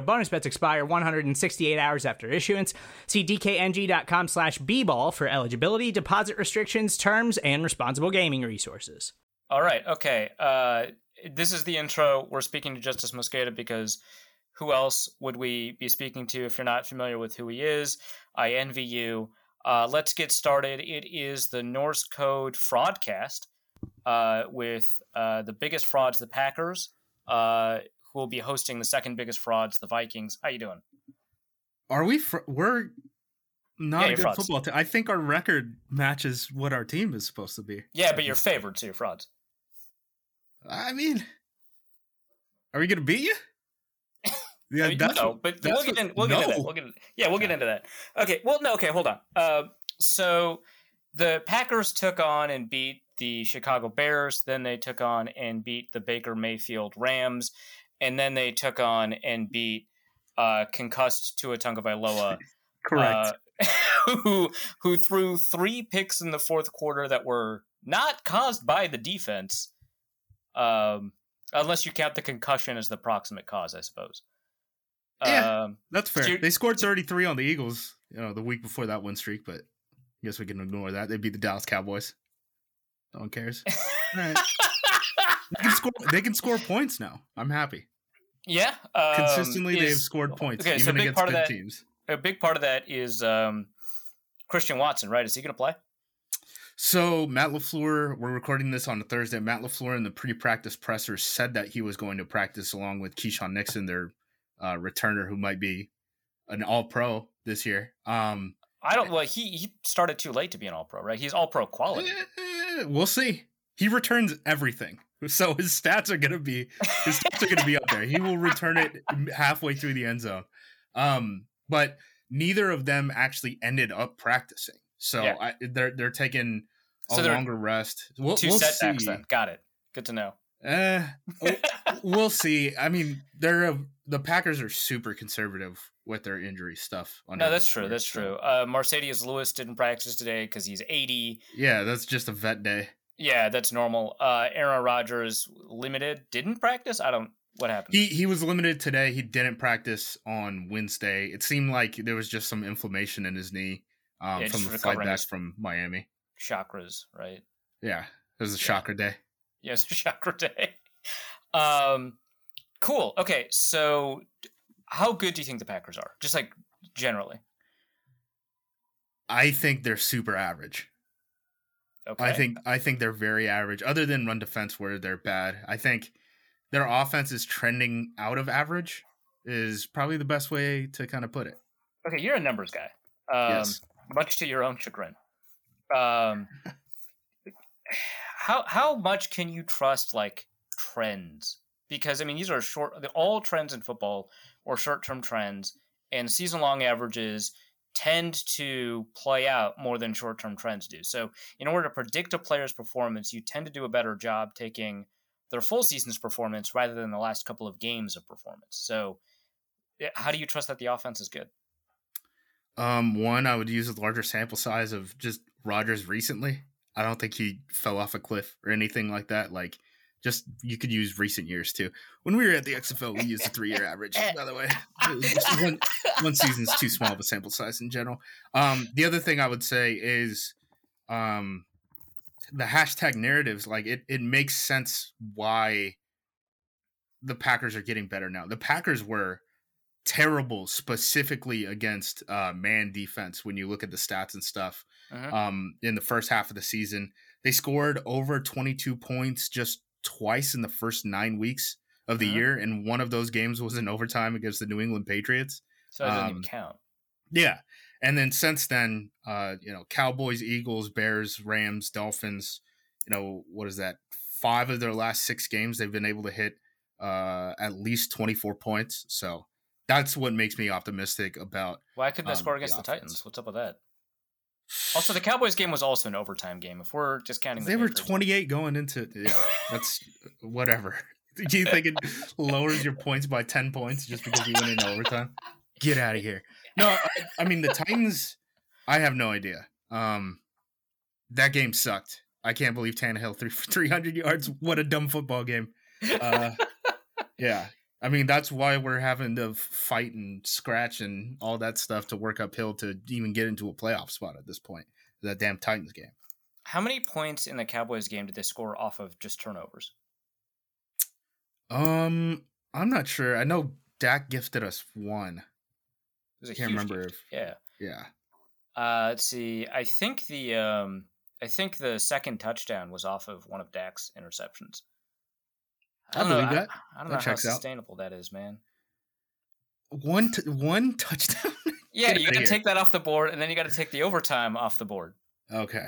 Bonus bets expire 168 hours after issuance. See dkng.com slash bball for eligibility, deposit restrictions, terms, and responsible gaming resources. All right. Okay. Uh, this is the intro. We're speaking to Justis Mosqueda because who else would we be speaking to if you're not familiar with who he is? I envy you. Uh, let's get started. It is the Norse Code Fraudcast uh, with uh, the biggest frauds, the Packers, uh, who will be hosting the second biggest frauds, the Vikings. How you doing? Are we? Fr- we're not Yeah, a good frauds. football team. I think our record matches what our team is supposed to be. Yeah, but you're favored to your frauds. I mean, are we gonna beat you? Yeah, I mean, that's no, but that's we'll get in. We'll get into that. We'll get in, yeah, we'll get into that. Okay. Well, no. Okay. Hold on. Uh, so the Packers took on and beat the Chicago Bears. Then they took on and beat the Baker Mayfield Rams, and then they took on and beat uh, concussed Tua Tagovailoa, Correct. uh, who who threw three picks in the fourth quarter that were not caused by the defense, um, unless you count the concussion as the proximate cause, I suppose. Yeah. Um, that's fair. so- they scored 33 on the Eagles, you know, the week before that win streak, but I guess we can ignore that. They beat the Dallas Cowboys. No one cares. All right. They can score. They can score points now. I'm happy. yeah, um, Consistently, they've scored points, okay, so a even big against part good of that- teams. A big part of that is um, Christian Watson, right? Is he going to play? So Matt Lafleur, we're recording this on a Thursday. Matt Lafleur in the pre-practice presser said that he was going to practice along with Keisean Nixon, their uh, returner, who might be an All-Pro this year. Um, I don't. Well, he he started too late to be an All Pro, right? He's All Pro quality. We'll see. He returns everything, so his stats are gonna be his stats are gonna be up there. He will return it halfway through the end zone. Um, but neither of them actually ended up practicing, so Yeah. I, they're they're taking a So longer rest. We'll, Two we'll setbacks. see. Then got it. Good to know. Eh, we'll see. I mean, they're a, the Packers are super conservative with their injury stuff. No, that's true. That's true. Uh, Marcedes Lewis didn't practice today because he's 80. Yeah, that's just a vet day. Yeah, that's normal. Uh, Aaron Rodgers limited didn't practice. I don't. What happened? He he was limited today. He didn't practice on Wednesday. It seemed like there was just some inflammation in his knee um, Yeah, from the flight back from Miami. Chakras, right? Yeah, it was a shocker day. Yes, chakra day. Um, cool. Okay, so how good do you think the Packers are? Just like generally. I think they're super average. Okay. I think I think they're very average. Other than run defense, where they're bad, I think their offense is trending out of average. Is probably the best way to kind of put it. Okay, you're a numbers guy. Um, Yes. Much to your own chagrin. Um, how how much can you trust like trends? Because I mean, these are short. All trends in football or short term trends, and season long averages tend to play out more than short term trends do. So, in order to predict a player's performance, you tend to do a better job taking their full season's performance rather than the last couple of games of performance. So, how do you trust that the offense is good? Um, one, I would use a larger sample size of just Rodgers recently. I don't think he fell off a cliff or anything like that. Like, just you could use recent years too. When we were at the XFL, we used a three-year average. By the way, one one season's too small of a sample size in general. Um, the other thing I would say is, um, the hashtag narratives. Like, it it makes sense why the Packers are getting better now. The Packers were terrible specifically against uh, man defense when you look at the stats and stuff Mhm. um, in the first half of the season. they scored over 22 points just twice in the first nine weeks of the Mhm. year, and one of those games was in overtime against the New England Patriots. So it doesn't Um, even count. Yeah. And then since then, uh, you know, Cowboys, Eagles, Bears, Rams, Dolphins, you know, what is that? Five of their last six games, they've been able to hit uh, at least 24 points. So that's what makes me optimistic about. Why couldn't they um, score against the offense. Titans? What's up with that? Also, the Cowboys game was also an overtime game. If we're just counting, the They were 28 going into yeah, that's whatever. Do you think it lowers your points by 10 points just because you went in overtime? Get out of here. No, I, I mean the Titans. I have no idea. Um, that game sucked. I can't believe Tannehill threw for 300 yards. What a dumb football game. Uh, yeah, I mean that's why we're having to fight and scratch and all that stuff to work uphill to even get into a playoff spot at this point. That damn Titans game. How many points in the Cowboys game did they score off of just turnovers? Um, I'm not sure. I know Dak gifted us one. It was a I can't remember gift. if Yeah. yeah. Uh, let's see. I think the um, I think the second touchdown was off of one of Dak's interceptions. I know. believe that. I, I don't That know how checks out. sustainable that is, man. One t- one touchdown. Yeah, you got to take that off the board, and then you got to take the overtime off the board. okay.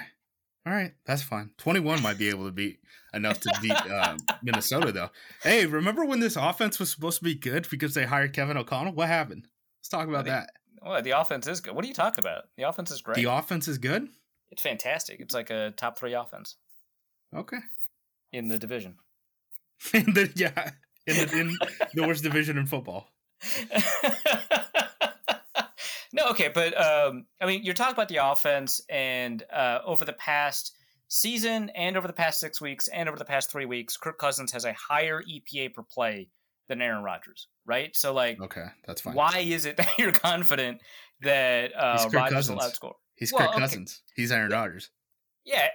All right, that's fine. 21 might be able to beat enough to beat um, Minnesota though. Hey, remember when this offense was supposed to be good because they hired Kevin O'Connell? What happened? Let's talk about They- that. Well, the offense is good. What are you talking about? The offense is great. The offense is good. it's fantastic. It's like a top three offense Okay. in the division. In the, yeah, in the, in the worst division in football. no, okay, but um, I mean, you're talking about the offense, and uh, over the past season, and over the past six weeks, and over the past three weeks, Kirk Cousins has a higher EPA per play than Aaron Rodgers, right? So, like, Okay, that's fine. why is it that you're confident that uh, He's Rodgers will Cousins. outscore? He's Well, Kirk okay. Cousins. He's Aaron Rodgers. Yeah.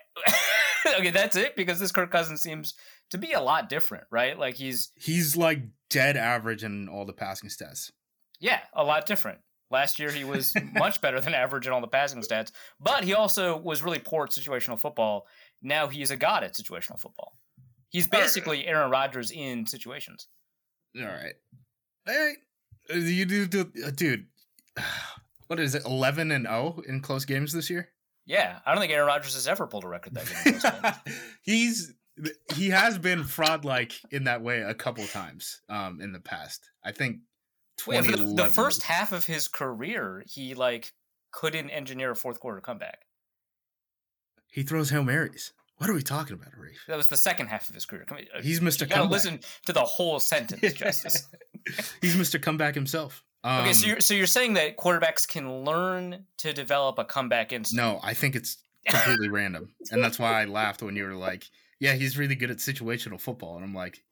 okay, that's it because this Kirk Cousins seems to be a lot different, right? Like he's He's like dead average in all the passing stats. yeah, a lot different. Last year he was much better than average in all the passing stats, but he also was really poor at situational football. Now he's a god at situational football. He's basically Aaron Rodgers in situations. All right. All right. Uh, You do, do uh, dude. What is it? 11 and 0 in close games this year? Yeah, I don't think Aaron Rodgers has ever pulled a record that good. in those games. He's he has been fraud like in that way a couple times um in the past. I think for the, the first half of his career, he like couldn't engineer a fourth quarter comeback. he throws Hail Marys. What are we talking about, Arif? That was the second half of his career. Come on, He's Mr. You Comeback. listen to the whole sentence, Justis. He's Mr. Comeback himself. Um, okay, so you're so you're saying that quarterbacks can learn to develop a comeback instinct? No, I think it's completely random. And that's why I laughed when you were like, yeah, he's really good at situational football. And I'm like,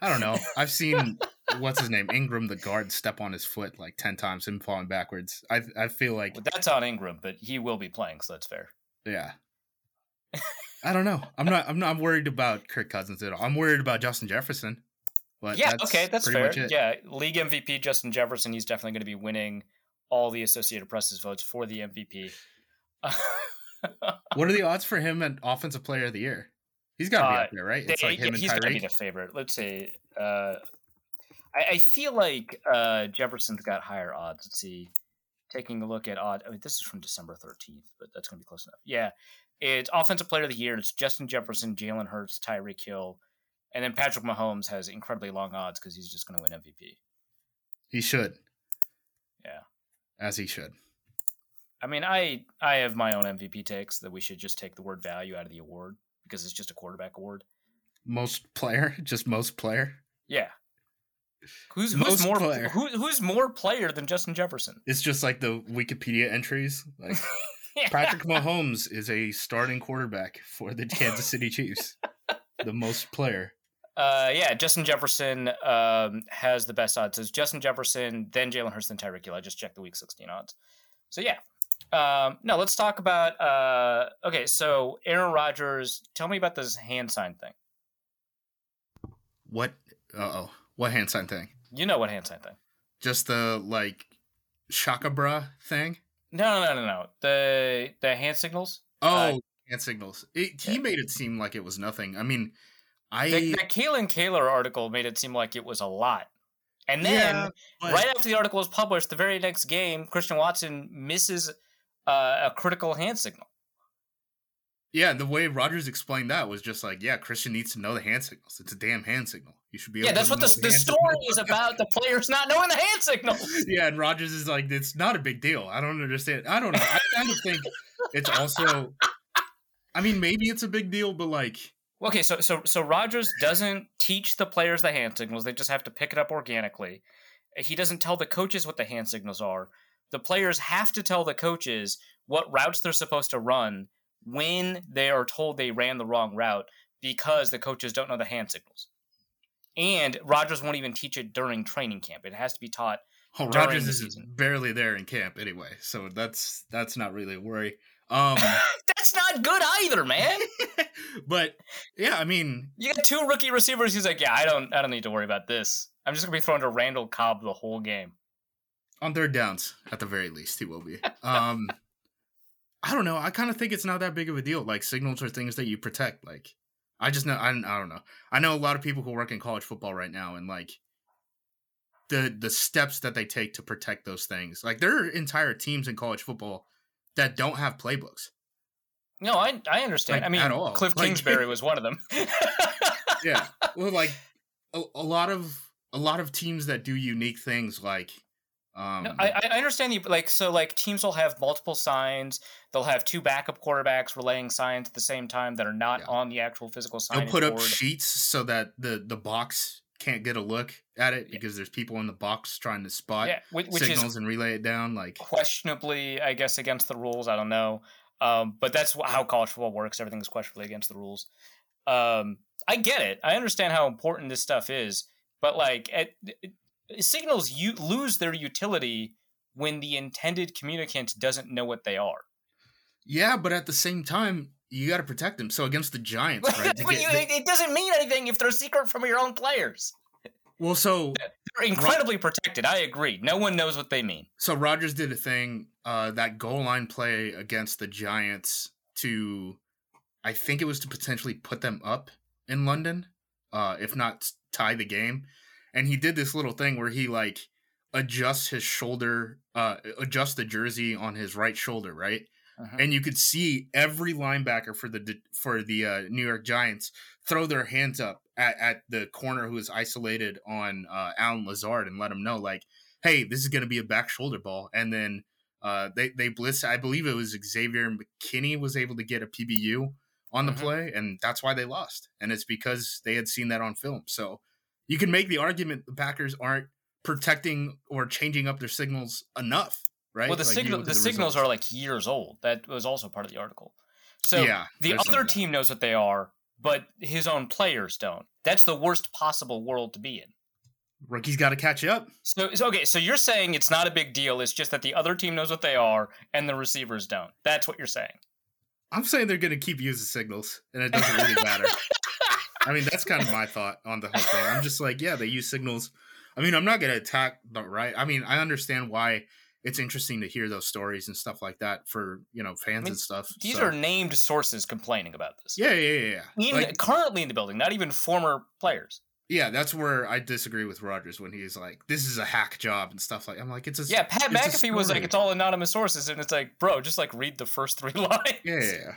I don't know. I've seen, what's his name? Ingram, the guard, step on his foot like 10 times, him falling backwards. I, I feel like, Well, that's on Ingram, but he will be playing, so that's fair. yeah. I don't know. I'm not, I'm not worried about Kirk Cousins at all. I'm worried about Justin Jefferson. But yeah, that's okay, that's fair. Yeah, league MVP Justin Jefferson, he's definitely going to be winning all the Associated Press's votes for the MVP. What are the odds for him at Offensive Player of the Year? He's got to be Uh, up there, right? It's They- like him and he's going to be the favorite. Let's see. Uh, I, I feel like uh, Jefferson's got higher odds. Let's see. Taking a look at odd. I mean, this is from December 13th, but that's going to be close enough. Yeah. It's Offensive Player of the Year. It's Justin Jefferson, Jalen Hurts, Tyreek Hill. And then Patrick Mahomes has incredibly long odds because he's just going to win MVP. He should. Yeah. As he should. I mean, I I have my own MVP takes that we should just take the word value out of the award because it's just a quarterback award. Most player, just most player. Yeah. Who's who's Most more player. who, who's more player than Justin Jefferson? It's just like the Wikipedia entries. Like Yeah. Patrick Mahomes is a starting quarterback for the Kansas City Chiefs. The most player. Uh, yeah, Justin Jefferson um, has the best odds. It's Justin Jefferson, then Jalen Hurts, then Tyreek Hill. I just checked the Week 16 odds. So yeah. Um, no, let's talk about. Uh, okay, so Aaron Rodgers. Tell me about this hand sign thing. What? Uh oh. What hand sign thing? You know what hand sign thing? Just the like shaka bra thing? No, no, no, no. The the hand signals. Oh, Uh, hand signals. It, he made it seem like it was nothing. I mean, I The, the Kalyn Kahler article made it seem like it was a lot. And then, Yeah, but- right after the article was published, the very next game, Christian Watson misses uh, a critical hand signal. yeah, the way Rodgers explained that was just like, yeah, Christian needs to know the hand signals. It's a damn hand signal. You should be. Yeah, that's to what the, know the story signal. is about the players not knowing the hand signals. yeah, and Rodgers is like, it's not a big deal. I don't understand. I don't know. I kind of think it's also. I mean, maybe it's a big deal, but like, Okay, so so so Rodgers doesn't teach the players the hand signals; they just have to pick it up organically. He doesn't tell the coaches what the hand signals are. The players have to tell the coaches what routes they're supposed to run when they are told they ran the wrong route because the coaches don't know the hand signals. And Rodgers won't even teach it during training camp. It has to be taught. oh, During Rodgers is season. barely there in camp anyway, so that's that's not really a worry. Um, That's not good either, man. but yeah, I mean, You got two rookie receivers. He's like, yeah, I don't, I don't need to worry about this. I'm just gonna be throwing to Randall Cobb the whole game. on third downs at the very least, he will be. Um, I don't know. I kind of think it's not that big of a deal. Like signals are things that you protect. Like I just know. I, I don't know. I know a lot of people who work in college football right now, and like the the steps that they take to protect those things. Like there are entire teams in college football that don't have playbooks. No, I I understand. Like, I mean, at all. Cliff Like- Kingsbury was one of them. Yeah. well, like a, a lot of a lot of teams that do unique things, like um, No, I, I understand you. Like, so, like teams will have multiple signs. They'll have two backup quarterbacks relaying signs at the same time that are not Yeah. on the actual physical sign. they'll put up sheets so that the the box can't get a look at it because there's people in the box trying to spot yeah, which, which signals and relay it down. Like questionably, I guess, against the rules. I don't know, um, but that's how college football works. Everything is questionably against the rules. Um, I get it. I understand how important this stuff is, but like, it, it- signals you lose their utility when the intended communicant doesn't know what they are. yeah, but at the same time, you got to protect them. So against the Giants, right? Get- you- it doesn't mean anything if they're secret from your own players. well, so Incredibly protected. I agree. No one knows what they mean. so Rodgers did a thing uh, that goal line play against the Giants to, I think it was to potentially put them up in London, uh, if not tie the game. And he did this little thing where he like adjusts his shoulder, uh, adjusts the jersey on his right shoulder, right? Mhm. And you could see every linebacker for the for the uh, New York Giants throw their hands up at, at the corner who is isolated on uh, Allen Lazard and let him know like, hey, this is going to be a back shoulder ball. And then uh, they they blitz. I believe it was Xavier McKinney was able to get a PBU on the Mhm. play, and that's why they lost. And it's because they had seen that on film. So you can make the argument the Packers aren't protecting or changing up their signals enough, right? Well, the Like, signal look the, signals results. are like years old. That was also part of the article. So yeah, the other team knows what they are, but his own players don't. That's the worst possible world to be in. rookie's got to catch up. So, so okay, so you're saying it's not a big deal. It's just that the other team knows what they are and the receivers don't. That's what you're saying. I'm saying they're going to keep using signals, and it doesn't really matter. I mean, that's kind of my thought on the whole thing. I'm just like, yeah, they use signals. I mean, I'm not going to attack the right. I mean, I understand why it's interesting to hear those stories and stuff like that for you know fans mean, and stuff. These so- are named sources complaining about this. yeah, yeah, yeah, yeah. Even Like, currently in the building, not even former players. yeah, that's where I disagree with Rodgers when he's like, "This is a hack job" and stuff like. I'm like, it's a Yeah, Pat McAfee was like, it's all anonymous sources, and it's like, bro, just like read the first three lines. yeah, yeah, yeah.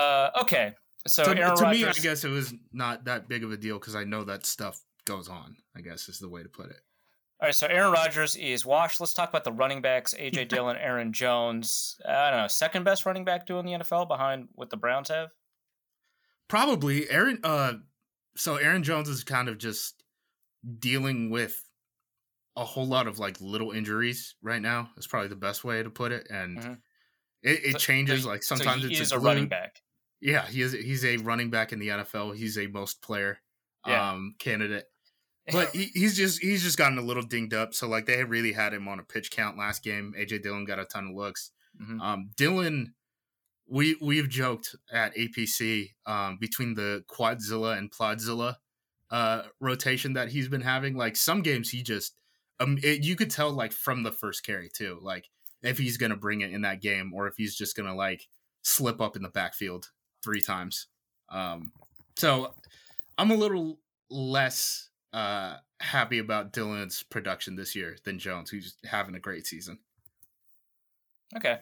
Uh, okay. So, to, Aaron to me, I guess it was not that big of a deal because I know that stuff goes on. I guess is the way to put it. All right, so Aaron Rodgers is washed. Let's talk about the running backs: AJ Dillon, Aaron Jones. I don't know, second best running back doing the NFL behind what the Browns have. Probably Aaron. Uh, so Aaron Jones is kind of just dealing with a whole lot of like little injuries right now. Is probably the best way to put it, and Mhm. it, it So- changes. so- like so sometimes he it's is a, a running back. Yeah, he is. He's a running back in the NFL. He's a most player Yeah. um candidate. But he, he's just he's just gotten a little dinged up. So like they really had him on a pitch count last game. AJ Dillon got a ton of looks. Mhm. Um, Dillon, we we've joked at APC um, between the Quadzilla and Plodzilla uh, rotation that he's been having. Like some games, he just um, it, you could tell like from the first carry too, like if he's gonna bring it in that game or if he's just gonna like slip up in the backfield three times. Um, so I'm a little less uh, happy about Dillon's production this year than Jones, who's having a great season. Okay.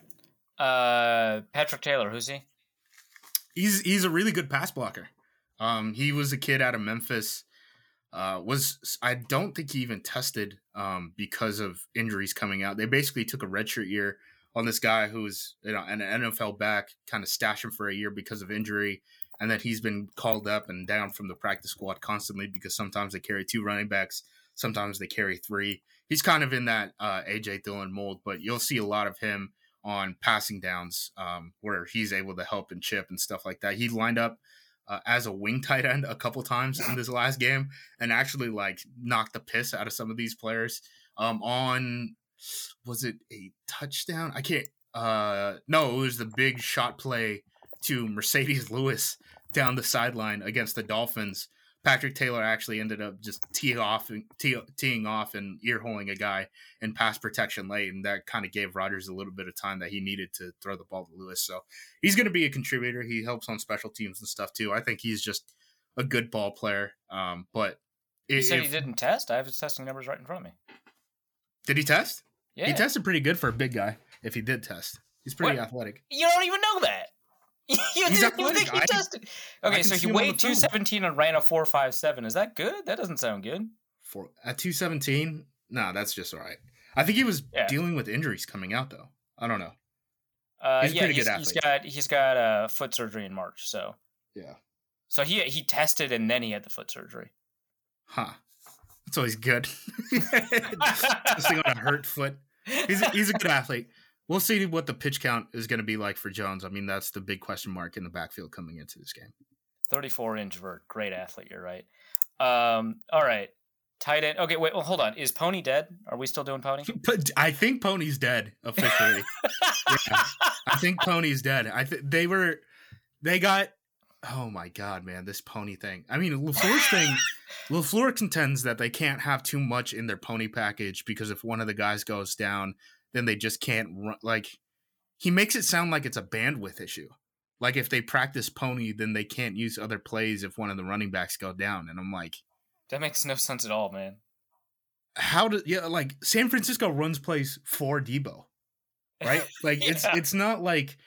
Uh, Patrick Taylor, who's he? He's he's a really good pass blocker. Um, he was a kid out of Memphis. Uh, was I don't think he even tested um, because of injuries coming out. They basically took a redshirt year on this guy who was you know an NFL back, kind of stash him for a year because of injury, and that he's been called up and down from the practice squad constantly because sometimes they carry two running backs, sometimes they carry three. He's kind of in that uh, AJ Dillon mold, but you'll see a lot of him on passing downs um, where he's able to help and chip and stuff like that. He lined up uh, as a wing tight end a couple times in this last game and actually like knocked the piss out of some of these players. Um, on was it a touchdown? I can't. Uh, no, it was the big shot play to Marcedes Lewis down the sideline against the Dolphins. Patrick Taylor actually ended up just teeing off, tee, teeing off and ear holing a guy in pass protection late, and that kind of gave Rodgers a little bit of time that he needed to throw the ball to Lewis. So he's going to be a contributor. He helps on special teams and stuff too. I think he's just a good ball player. Um, but you said he didn't test. I have his testing numbers right in front of me. Did he test? Yeah, he tested pretty good for a big guy. If he did test, he's pretty what? athletic. You don't even know that. you He's didn't think he I- tested. Okay, so he weighed two seventeen and ran a four five seven. Is that good? That doesn't sound good. For at two seventeen, no, that's just all right. I think he was Yeah. dealing with injuries coming out though. I don't know. Uh, He's a yeah, pretty he's, good he's got he's got uh, foot surgery in March. So Yeah. so he he tested and then he had the foot surgery. Huh. That's always good. Testing on a hurt foot. He's a, he's a good athlete. We'll see what the pitch count is going to be like for Jones. I mean, that's the big question mark in the backfield coming into this game. 34 inch vert. Great athlete. You're right. Um, all right. Tight end. Okay, wait. Well, hold on. Is Pony dead? Are we still doing Pony? But I think Pony's dead officially. yeah, I think Pony's dead. I th- they were they got. Oh my god, man, this Pony thing. I mean, Lafleur's thing. Lafleur contends that they can't have too much in their Pony package because if one of the guys goes down, then they just can't run. Like he makes it sound like it's a bandwidth issue. Like if they practice Pony, then they can't use other plays if one of the running backs go down. And I'm like, That makes no sense at all, man. how do yeah like San Francisco runs plays for Debo, right? Like it's it's not like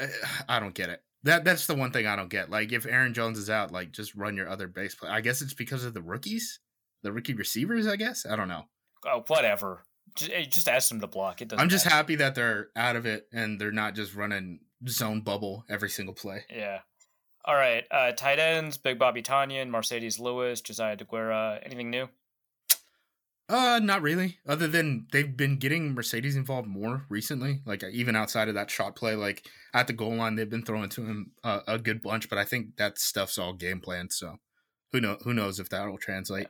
uh, I don't get it. That that's the one thing I don't get. Like if Aaron Jones is out, like just run your other base play. I guess it's because of the rookies, the rookie receivers. I guess I don't know. Oh, whatever. Just, just ask them to block. It doesn't. I'm just matter. happy that they're out of it and they're not just running zone bubble every single play. Yeah. All right. Uh, tight ends: Big Bobby Tonyan, Marcedes Lewis, Josiah Deguara. Anything new? Uh, not really. Other than they've been getting Marcedes involved more recently, like even outside of that shot play, like at the goal line, they've been throwing to him uh, a good bunch. But I think that stuff's all game plan. So who know who knows if that'll translate.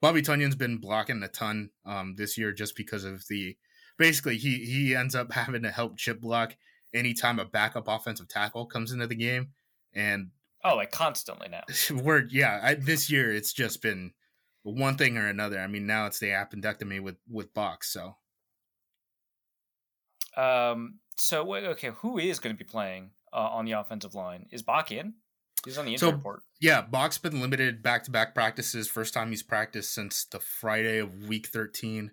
Bobby Tonyan's been blocking a ton um this year just because of the basically he he ends up having to help chip block anytime a backup offensive tackle comes into the game, and Oh, like constantly now. we're yeah I, this year it's just been one thing or another. I mean now it's the appendectomy with with Bakh. So Um. So okay, who is going to be playing uh, on the offensive line? Is Bakh in? He's on the So- injury report. yeah, Bakh's been limited back to back practices. First time he's practiced since the Friday of week thirteen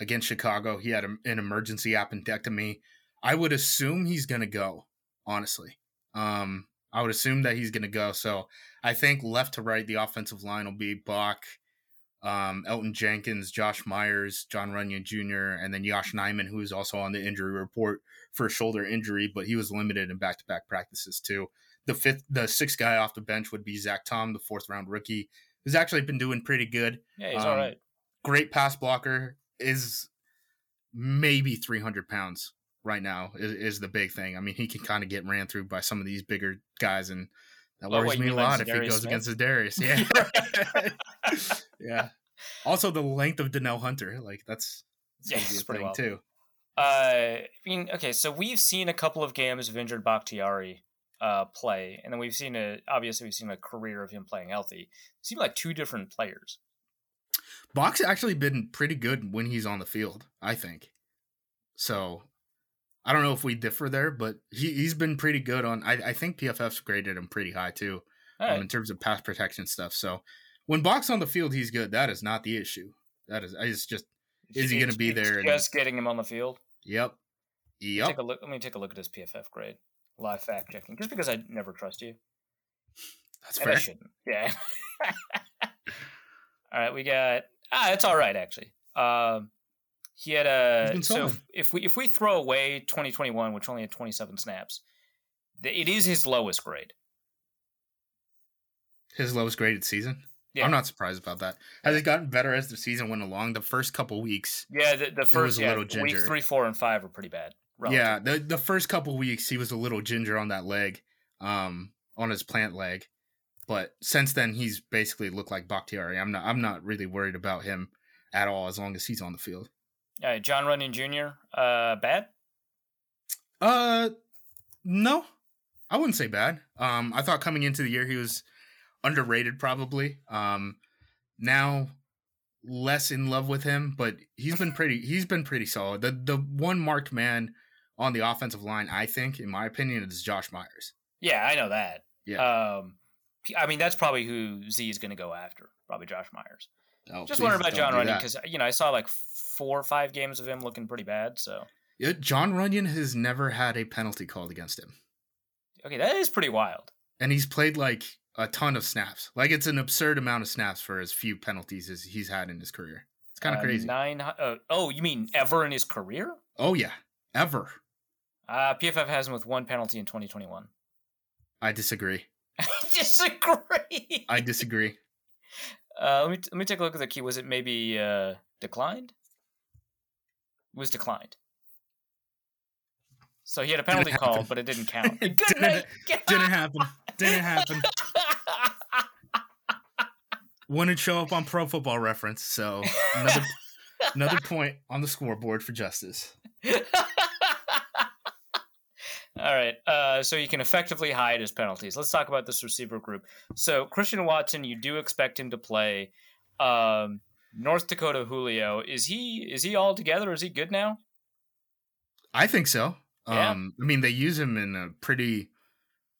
against Chicago. He had a, an emergency appendectomy. I would assume he's gonna go. Honestly, um, I would assume that he's gonna go. So I think left to right, the offensive line will be Bach, um, Elgton Jenkins, Josh Myers, Jon Runyan Jr., and then Josh Nijman, who is also on the injury report for a shoulder injury, but he was limited in back to back practices too. The fifth, the sixth guy off the bench would be Zach Tom, the fourth round rookie, who's actually been doing pretty good. Yeah, he's Um, all right. Great pass blocker is maybe 300 pounds right now is, is the big thing. I mean, he can kind of get ran through by some of these bigger guys, and that Oh, worries me a lot if he goes Smith? against Darius. Yeah, yeah. Also, the length of Danielle Hunter, like that's, that's Yeah, it's a pretty thing wild. too. Uh, I mean, okay, so we've seen a couple of games of injured Bakhtiari uh, play, and then we've seen a obviously we've seen a career of him playing healthy. It seemed like two different players. Bakh actually been pretty good when he's on the field, I think. So, I don't know if we differ there, but he he's been pretty good on. I, I think PFF's graded him pretty high too, um, in terms of pass protection stuff. So when Bakh on the field, he's good. That is not the issue. That is it's just is he gonna be it's there and- Just getting him on the field. yep, Let me yep. Take a look. Let me take a look at his PFF grade. Live fact checking, just because I never trust you. That's And I fair. shouldn't. Yeah. all right, we got. Ah, it's all right actually. Um, he had a. So if, if we if we throw away 2021, which only had 27 snaps, it is his lowest grade. His lowest graded season. Yeah. I'm not surprised about that. Has it gotten better as the season went along? The first couple weeks, Yeah, the, the first yeah, week three, four, and five were pretty bad. Yeah, the the first couple weeks he was a little ginger on that leg, um, on his plant leg, but since then he's basically looked like Bakhtiari. I'm not I'm not really worried about him at all as long as he's on the field. All right, Jon Runyan Jr. Uh, bad. Uh, no, I wouldn't say bad. Um, I thought coming into the year he was underrated probably. Um, now less in love with him, but he's been pretty. He's been pretty solid. The the one marked man on the offensive line, I think, in my opinion, it is Josh Myers. Yeah, I know that. Yeah. Um, I mean, that's probably who Z is going to go after. Probably Josh Myers. Oh, Just wondering about Jon Runyan because you know I saw like four or five games of him looking pretty bad. So Yeah, Jon Runyan has never had a penalty called against him, okay, that is pretty wild. and he's played like a ton of snaps. Like it's an absurd amount of snaps for as few penalties as he's had in his career. It's kind of Uh, crazy. Nine. Uh, oh, you mean ever in his career? oh yeah, ever. Uh, PFF has him with one penalty in 2021. I disagree. I disagree. I disagree. Uh, let me let me take a look at the key. Was it maybe uh, declined? It was declined. So he had a penalty happen. called, but it didn't count. Good Didn't- night. Didn't happen. Didn't happen. Wouldn't show up on Pro Football Reference. So another another point on the scoreboard for Justis. All right. Uh, so you can effectively hide his penalties. Let's talk about this receiver group. So Christian Watson, you do expect him to play. Um, North Dakota Julio is he is he all together? Is he good now? I think so. Yeah. Um, I mean, they use him in a pretty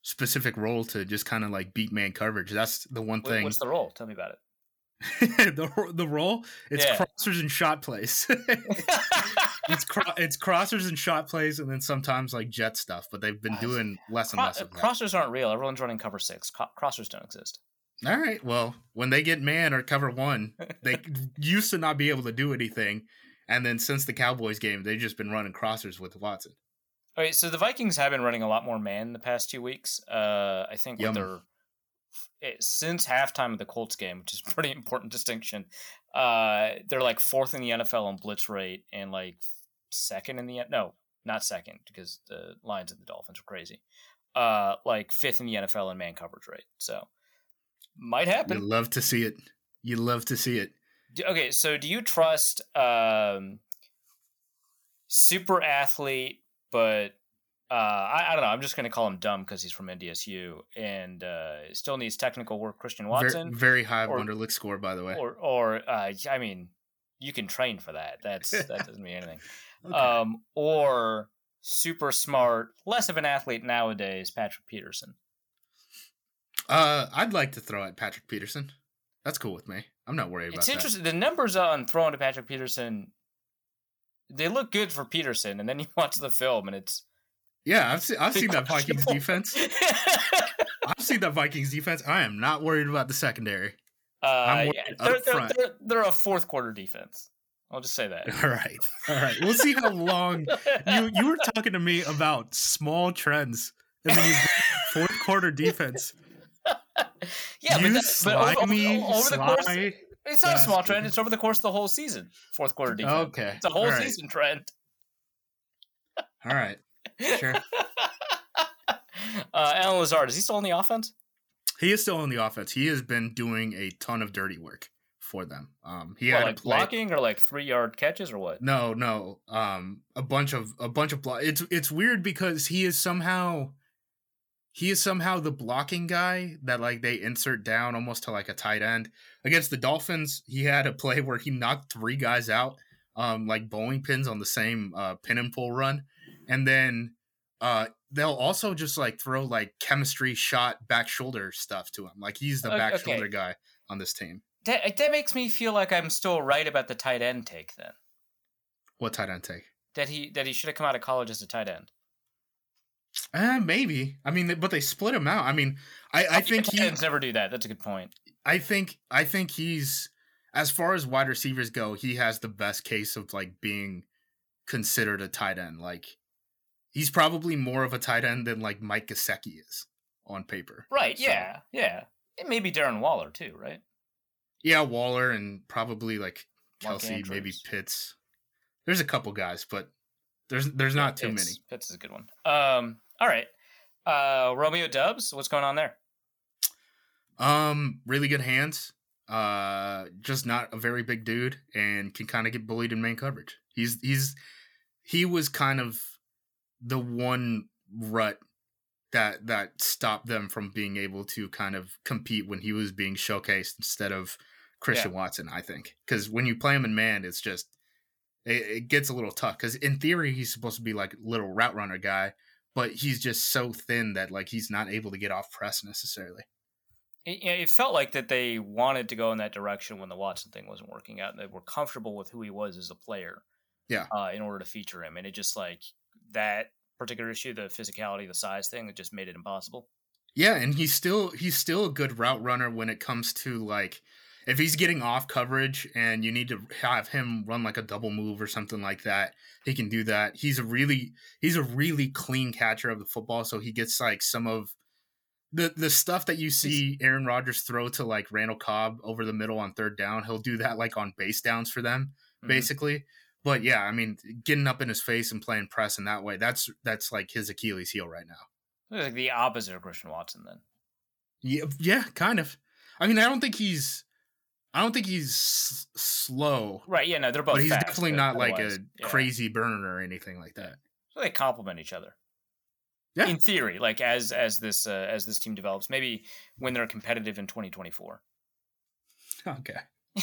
specific role to just kind of like beat man coverage. That's the one thing. What's the role? Tell me about it. the the role it's Yeah. crossers and shot plays. it's cro- it's crossers and shot plays, and then sometimes like jet stuff. But they've been doing less and Cro- less of that. crossers aren't real. Everyone's running cover six. Co- crossers don't exist. All right. Well, when they get man or cover one, they used to not be able to do anything, and then since the Cowboys game, they've just been running crossers with Watson. All right, so the Vikings have been running a lot more man the past two weeks. Uh, I think with their since halftime of the Colts game, which is a pretty important distinction. Uh, they're like fourth in the NFL on blitz rate and like second in the no, not second because the Lions and the Dolphins are crazy. Uh, like fifth in the NFL in man coverage rate. So might You happen. love to see it. You love to see it. Okay, so do you trust um, super athlete, but uh, I, I don't know. I'm just going to call him dumb because he's from NDSU and uh, still needs technical work. Christian Watson, very high or- score, by the way. or or uh, I mean, you can train for that. That's that doesn't mean anything. Okay. Um, or super smart, less of an athlete nowadays, Patrick Peterson. uh, I'd like to throw at Patrick Peterson. That's cool with me. I'm not worried about that. It's that. interesting. The numbers on throwing to Patrick Peterson, they look good for Peterson, and then you watch the film, and it's Yeah, I've seen I've seen that Vikings defense. I've seen that Vikings defense. I am not worried about the secondary. Uh, yeah, they're, they're, front. they're, they're a fourth quarter defense. I'll just say that. All right, all right. We'll see how long you you were talking to me about small trends, and then you fourth quarter defense. yeah, you but, that, but over, over, over the course, sly it's not a small trend. It's over the course of the whole season. Fourth quarter defense. Okay, It's a whole right. season trend. All right, sure. uh, Allen Lazard, is he still on the offense? He is still on the offense. He has been doing a ton of dirty work for them. Um, he What, had like play. blocking or like three yard catches or what? No, no. Um, a bunch of a bunch of block. It's it's weird because he is somehow he is somehow the blocking guy that like they insert down almost to like a tight end against the Dolphins. He had a play where he knocked three guys out, um, like bowling pins on the same uh, pin and pull run, and then uh they'll also just like throw like chemistry shot back shoulder stuff to him. Like he's the back okay. shoulder guy on this team. That, that makes me feel like I'm still right about the tight end take then. What tight end take? That he that he should have come out of college as a tight end. Uh, maybe. I mean, but they split him out. I mean, I, I think he, ends never do that. That's a good point. I think, I think he's as far as wide receivers go, he has the best case of like being considered a tight end. Like, he's probably more of a tight end than like Mike Gesicki is on paper. Right? So- Yeah, yeah. And maybe Darren Waller too, right? Yeah, Waller and probably like Kelce, maybe Pitts. There's a couple guys, but there's there's not too Pitts- many. Pitts is a good one. Um. All right. Uh, Romeo Doubs. What's going on there? Um, really good hands. Uh, just not a very big dude, and can kind of get bullied in main coverage. He's he's he was kind of the one rut that that stopped them from being able to kind of compete when he was being showcased instead of Christian Watson. I think because when you play him in man, it's just it, it gets a little tough. Because in theory, he's supposed to be like a little route runner guy, but he's just so thin that like he's not able to get off press necessarily. It, it felt like that they wanted to go in that direction when the Watson thing wasn't working out, and they were comfortable with who he was as a player. Yeah. Uh, in order to feature him, and it just like that particular issue, the physicality, the size thing, it just made it impossible. Yeah, and he's still he's still a good route runner when it comes to like if he's getting off coverage and you need to have him run like a double move or something like that, he can do that. He's a really he's a really clean catcher of the football, so he gets like some of the the stuff that you see Aaron Rodgers throw to like Randall Cobb over the middle on third down. He'll do that like on base downs for them, Mhm. basically. But yeah, I mean, getting up in his face and playing press in that way, that's that's like his Achilles heel right now. It's like the opposite of Christian Watson. Then Yeah, yeah, kind of. I mean, I don't think he's, I don't think he's s- slow, right? Yeah, no, they're both. but he's fast, definitely but not like a yeah. crazy burner or anything like that. So they complement each other. Yeah. In theory, like as as this uh, as this team develops, maybe when they're competitive in 2024. Okay,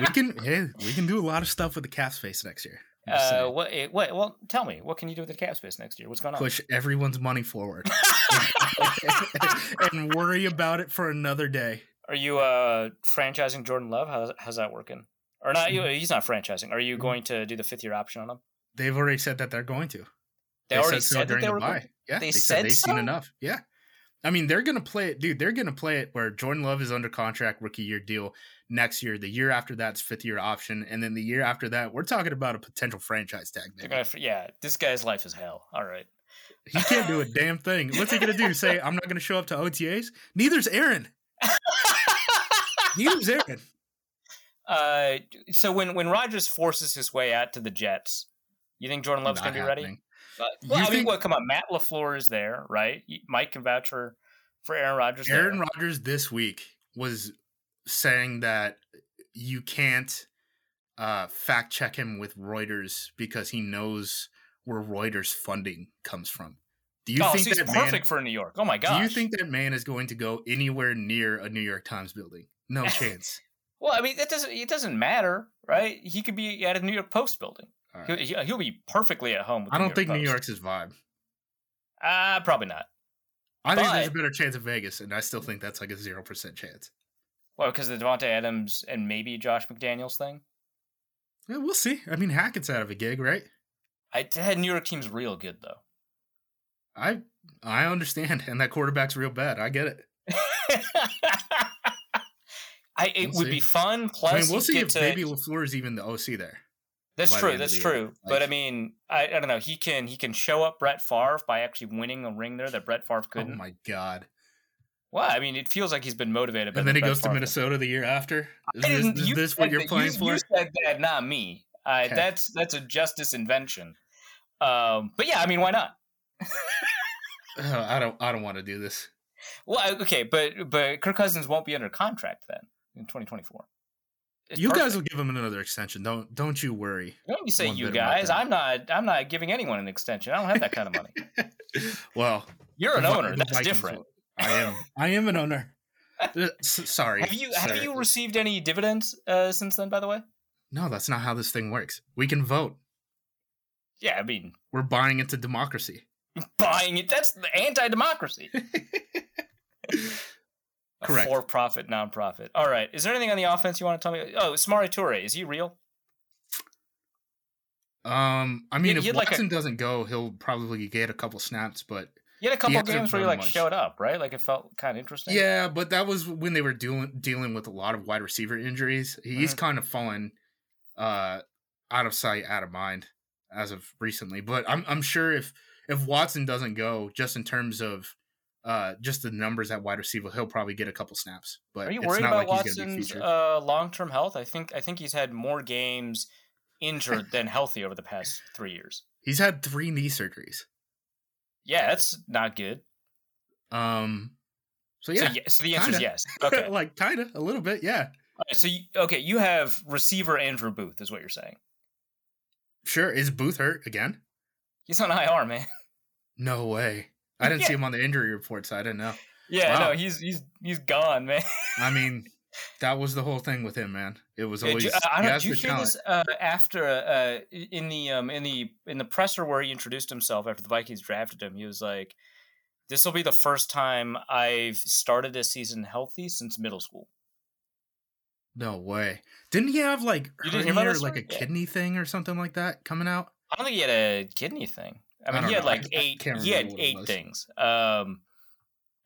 we can, hey, we can do a lot of stuff with the cap space next year. Uh, what, eh, what? Well, tell me, what can you do with the cap space next year? What's going on? Push everyone's money forward and worry about it for another day. Are you uh franchising Jordan Love? How's how's that working? Or not? You, he's not franchising. Are you going to do the fifth year option on him? They've already said that they're going to. They, already so said that they the were. Going, Yeah, They they, said said they've so? seen enough. Yeah. I mean, they're gonna play it, dude. They're gonna play it where Jordan Love is under contract, rookie year deal next year. The year after that's fifth year option, and then the year after that, we're talking about a potential franchise tag. Gonna, yeah, this guy's life is hell. All right. He can't do a damn thing. What's he gonna do? Say I'm not gonna show up to OTAs? Neither's Aaron. Neither's Aaron. Uh, so when when Rodgers forces his way out to the Jets, you think Jordan Love's Not going to be ready? Uh, well, You I mean, think- what? Come on, Matt Lafleur is there, right? Mike can vouch for for Aaron Rodgers. Aaron. Rodgers this week was saying that you can't uh, fact check him with Reuters because he knows where Reuters funding comes from. Do you oh, think so that perfect man? for New York. Oh my gosh. Do you think that man is going to go anywhere near a New York Times building? No chance. Well, I mean, it doesn't it doesn't matter, right? He could be at a New York Post building. All He'll, he- he'll be perfectly at home. With I don't think New York's his vibe. Uh, probably not. I think there's a better chance of Vegas, and I still think that's like a zero percent chance. Well, because the Davante Adams and maybe Josh McDaniels thing. Yeah, we'll see. I mean, Hackett's out of a gig, right? I had New York team's real good though. I I understand, and that quarterback's real bad. I get it. I it We'll would see. be fun. Plus, I mean, we'll see if to, maybe Lafleur is even the OC there. That's true. That's true. but I mean, I, I don't know. He can he can show up Brett Favre by actually winning a ring there that Brett Favre Oh couldn't. Oh my god! well, I mean, it feels like he's been motivated. by And then the he Brett goes to Favre Minnesota the year after. Is this, is you this what you're playing you, for? You said that, not me. Uh, Okay. That's that's a Justis invention. Um, but yeah, I mean, why not? Oh, I don't. I don't want to do this. Well, okay, but but Kirk Cousins won't be under contract then in 2024. You guys will give him another extension. Don't don't you worry. Don't you say one you guys? I'm not. I'm not giving anyone an extension. I don't have that kind of money. well, You're an owner. That's Vikings different. will. I am. I am an owner. Uh, sorry. Have you have you received any dividends uh, since then? By the way, No, that's not how this thing works. We can vote. Yeah, I mean, We're buying into democracy. buying it. That's anti-democracy. Correct. For-profit nonprofit. All right. Is there anything on the offense you want to tell me? Oh, Samori Toure. Is he real? Um, I mean, He- if had like a- Watson doesn't go, he'll probably get a couple snaps, but He had a couple games where he like much. showed up, right? Like it felt kind of interesting. yeah, but that was when they were dealing dealing with a lot of wide receiver injuries. He's Mhm. kind of fallen uh out of sight, out of mind as of recently. But I'm I'm sure if if Watson doesn't go, just in terms of uh just the numbers at wide receiver, he'll probably get a couple snaps. But Are you worried about like Watson's uh, long-term health? I think I think he's had more games injured than healthy over the past three years. he's had three knee surgeries. Yeah, that's not good. Um, so So, yeah, so the answer is kinda. yes. Okay. like kind of a little bit, yeah. Right, so you, okay, you have receiver Andrew Booth, is what you're saying. Sure, is Booth hurt again? He's on IR, man. No way. I didn't see him on the injury report, so I didn't know. Yeah, Wow. no, he's he's he's gone, man. I mean, that was the whole thing with him, man. It was Yeah, always do- uh, I don't, you hear talent. this uh, after uh, in the um, in the in the presser where he introduced himself after the Vikings drafted him? He was like, "This will be the first time I've started a season healthy since middle school." No way. Didn't he have like You didn't hear about hernia or like a? Yeah. kidney thing or something like that coming out? I don't think he had a kidney thing. I I mean, don't he had know. I- like I eight. He had remember what it eight things. Um,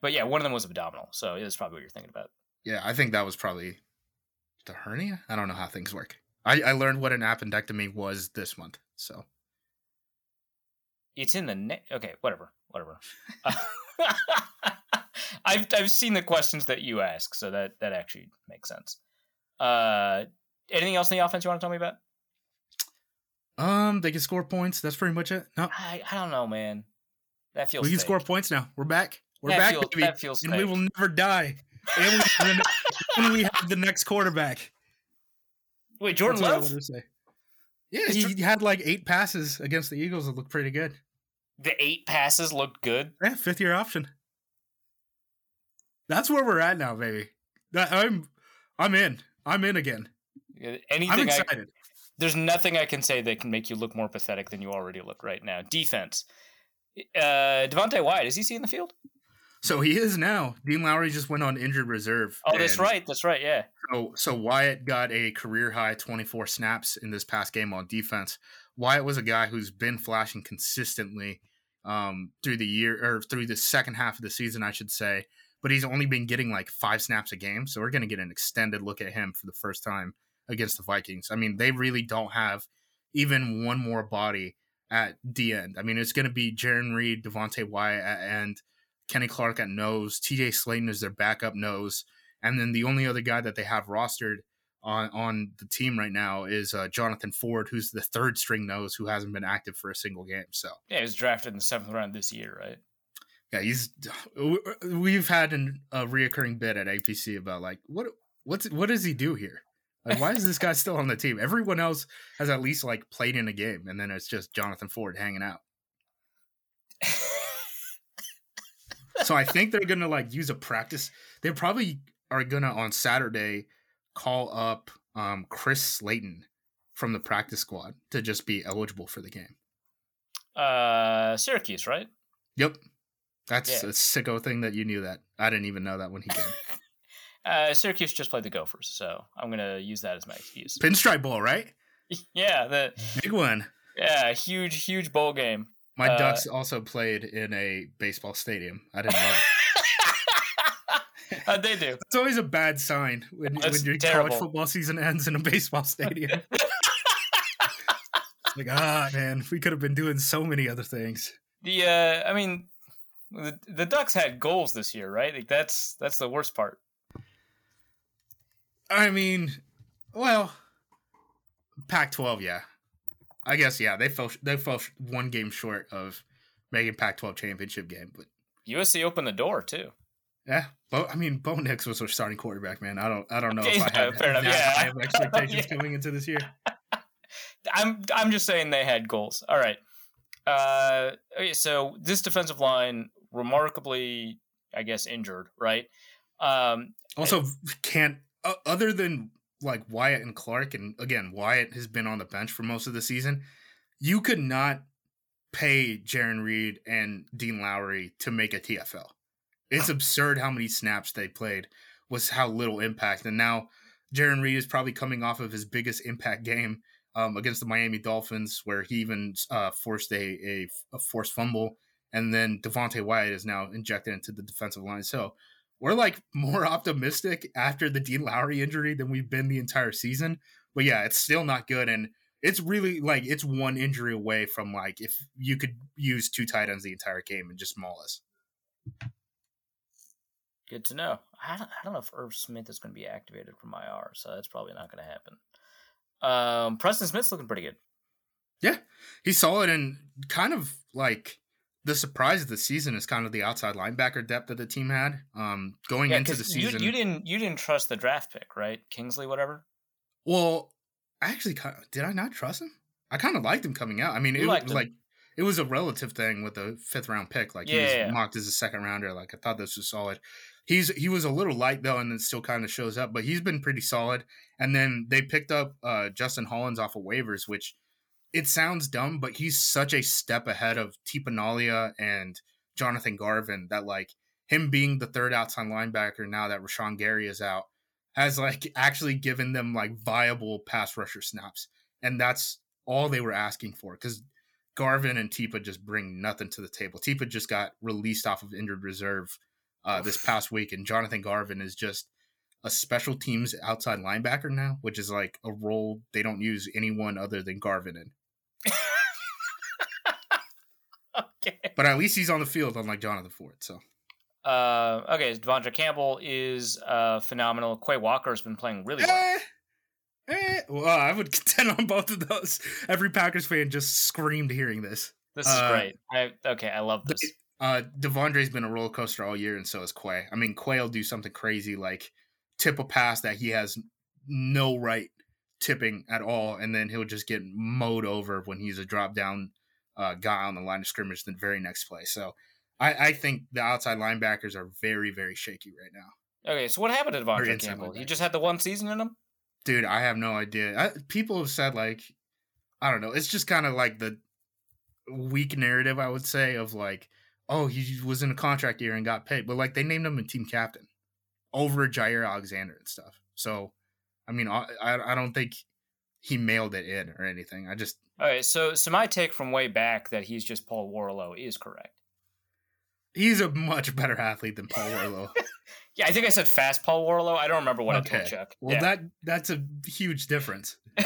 but yeah, one of them was abdominal, so that's probably what you're thinking about. Yeah, I think that was probably the hernia. I don't know how things work. I, I learned what an appendectomy was this month. So It's in the net. Okay, whatever, whatever. I've I've seen the questions that you ask, so that that actually makes sense. Uh, anything else in the offense you want to tell me about? Um they can score points. That's pretty much it. No. I I don't know, man. That feels We can fake. score points now. We're back. We're That back, feels- baby. that feels and we will never die. And we, have the, and we have the next quarterback. Wait, Jordan That's Love, to say. Yeah, Is he had like eight passes against the Eagles that looked pretty good. the eight passes looked good. Yeah, fifth year option. That's where we're at now, baby. I'm I'm in. I'm in again. Uh, I'm excited. There's nothing I can say that can make you look more pathetic than you already look right now. Defense. Uh, Devonte Wyatt, is he seeing the field? So he is now. Dean Lowry just went on injured reserve. Oh, that's right. That's right. Yeah. So, so Wyatt got a career high 24 snaps in this past game on defense. Wyatt was a guy who's been flashing consistently um, through the year or through the second half of the season, I should say. But he's only been getting like five snaps a game. So we're going to get an extended look at him for the first time against the Vikings. I mean, they really don't have even one more body at the end. I mean, it's going to be Jarran Reed, Devonte Wyatt at end, Kenny Clark at nose, TJ Slaton is their backup nose. And then the only other guy that they have rostered on on the team right now is uh, Jonathan Ford, who's the third string nose who hasn't been active for a single game. So Yeah, he was drafted in the seventh round this year, right? yeah, he's we've had an, a reoccurring bit at APC about like what what's what does he do here? Like why is this guy still on the team? Everyone else has at least like played in a game, and then it's just Jonathan Ford hanging out. So I think they're gonna like use a practice. They probably are gonna on Saturday call up um, Chris Slaton from the practice squad to just be eligible for the game. Uh, Syracuse, right? Yep, that's Yeah. a sicko thing that you knew that. I didn't even know that when he came. Uh, Syracuse just played the Gophers, so I'm gonna use that as my excuse. Pinstripe Bowl, right? yeah, the Big one. yeah huge huge bowl game. My Uh, Ducks also played in a baseball stadium. I didn't know. it. They do? It's always a bad sign when, when your terrible. college football season ends in a baseball stadium. like, ah, man, we could have been doing so many other things. The uh, I mean, the, the Ducks had goals this year, right? Like that's that's the worst part. I mean, well, Pac-12, yeah. I guess yeah. They fell they fell one game short of making Pac-12 championship game, but USC opened the door too. yeah. Bo, I mean, Bo Nix was our starting quarterback, man. I don't I don't know Okay, if I had fair enough, yeah. high of expectations Yeah. coming into this year. I'm I'm just saying they had goals. All right. Uh, okay, so this defensive line remarkably, I guess, injured, right? Um, Also, can't uh, other than like Wyatt and Clark, and again, Wyatt has been on the bench for most of the season. you could not pay Jarran Reed and Dean Lowry to make a TFL. It's absurd how many snaps they played was how little impact. And now Jarran Reed is probably coming off of his biggest impact game um, against the Miami Dolphins, where he even uh, forced a, a, a, forced fumble. And then Devonte Wyatt is now injected into the defensive line. So we're like more optimistic after the Dean Lowry injury than we've been the entire season. But yeah, it's still not good. And it's really like it's one injury away from like if you could use two tight ends the entire game and just maul us. Good to know. I don't, I don't know if Irv Smith is going to be activated from IR, so that's probably not going to happen. Um, Preston Smith's looking pretty good. Yeah, he's solid and kind of like the surprise of the season is kind of the outside linebacker depth that the team had. Um, going yeah, into the season, you, you, didn't you didn't trust the draft pick, right? Kingsley, whatever. Well, actually, did I not trust him? I kind of liked him coming out. I mean, it was like it was a relative thing with the fifth round pick. Like yeah, he was yeah. mocked as a second rounder. Like I thought this was solid. He's he was a little light though, and it still kind of shows up. But he's been pretty solid. And then they picked up uh, Justin Hollins off of waivers, which it sounds dumb, but he's such a step ahead of Tipa Galeai and Jonathan Garvin that like him being the third outside linebacker now that Rashan Gary is out has like actually given them like viable pass rusher snaps. And that's all they were asking for because Garvin and Tipa just bring nothing to the table. Tipa just got released off of injured reserve uh, this past week, and Jonathan Garvin is just a special teams outside linebacker now, which is like a role they don't use anyone other than Garvin in. okay. But at least he's on the field, unlike Jonathan Ford. So. Uh, okay, De'Vondre Campbell is uh, phenomenal. Quay Walker has been playing really well. Eh, eh. Well, I would contend on both of those. Every Packers fan just screamed hearing this. This is uh, great. I, okay, I love this. Uh, De'Vondre's been a roller coaster all year, and so is Quay. I mean, Quay will do something crazy like tip a pass that he has no right tipping at all, and then he'll just get mowed over when he's a drop down uh, guy on the line of scrimmage the very next play. So I, I, think the outside linebackers are very, very shaky right now. Okay, so what happened to De'Vondre Campbell? He just had the one season in him? Dude, I have no idea. I, people have said, like, I don't know. It's just kind of like the weak narrative, I would say, of like, oh, he was in a contract year and got paid. But, like, they named him a team captain over Jaire Alexander and stuff. So, I mean, I, I don't think he mailed it in or anything. I just. All right. So, so my take from way back that he's just Paul Worrilow is correct. He's a much better athlete than Paul Worrilow. yeah, I think I said fast Paul Worrilow. I don't remember what okay. I told Chuck. Well, yeah. that that's a huge difference.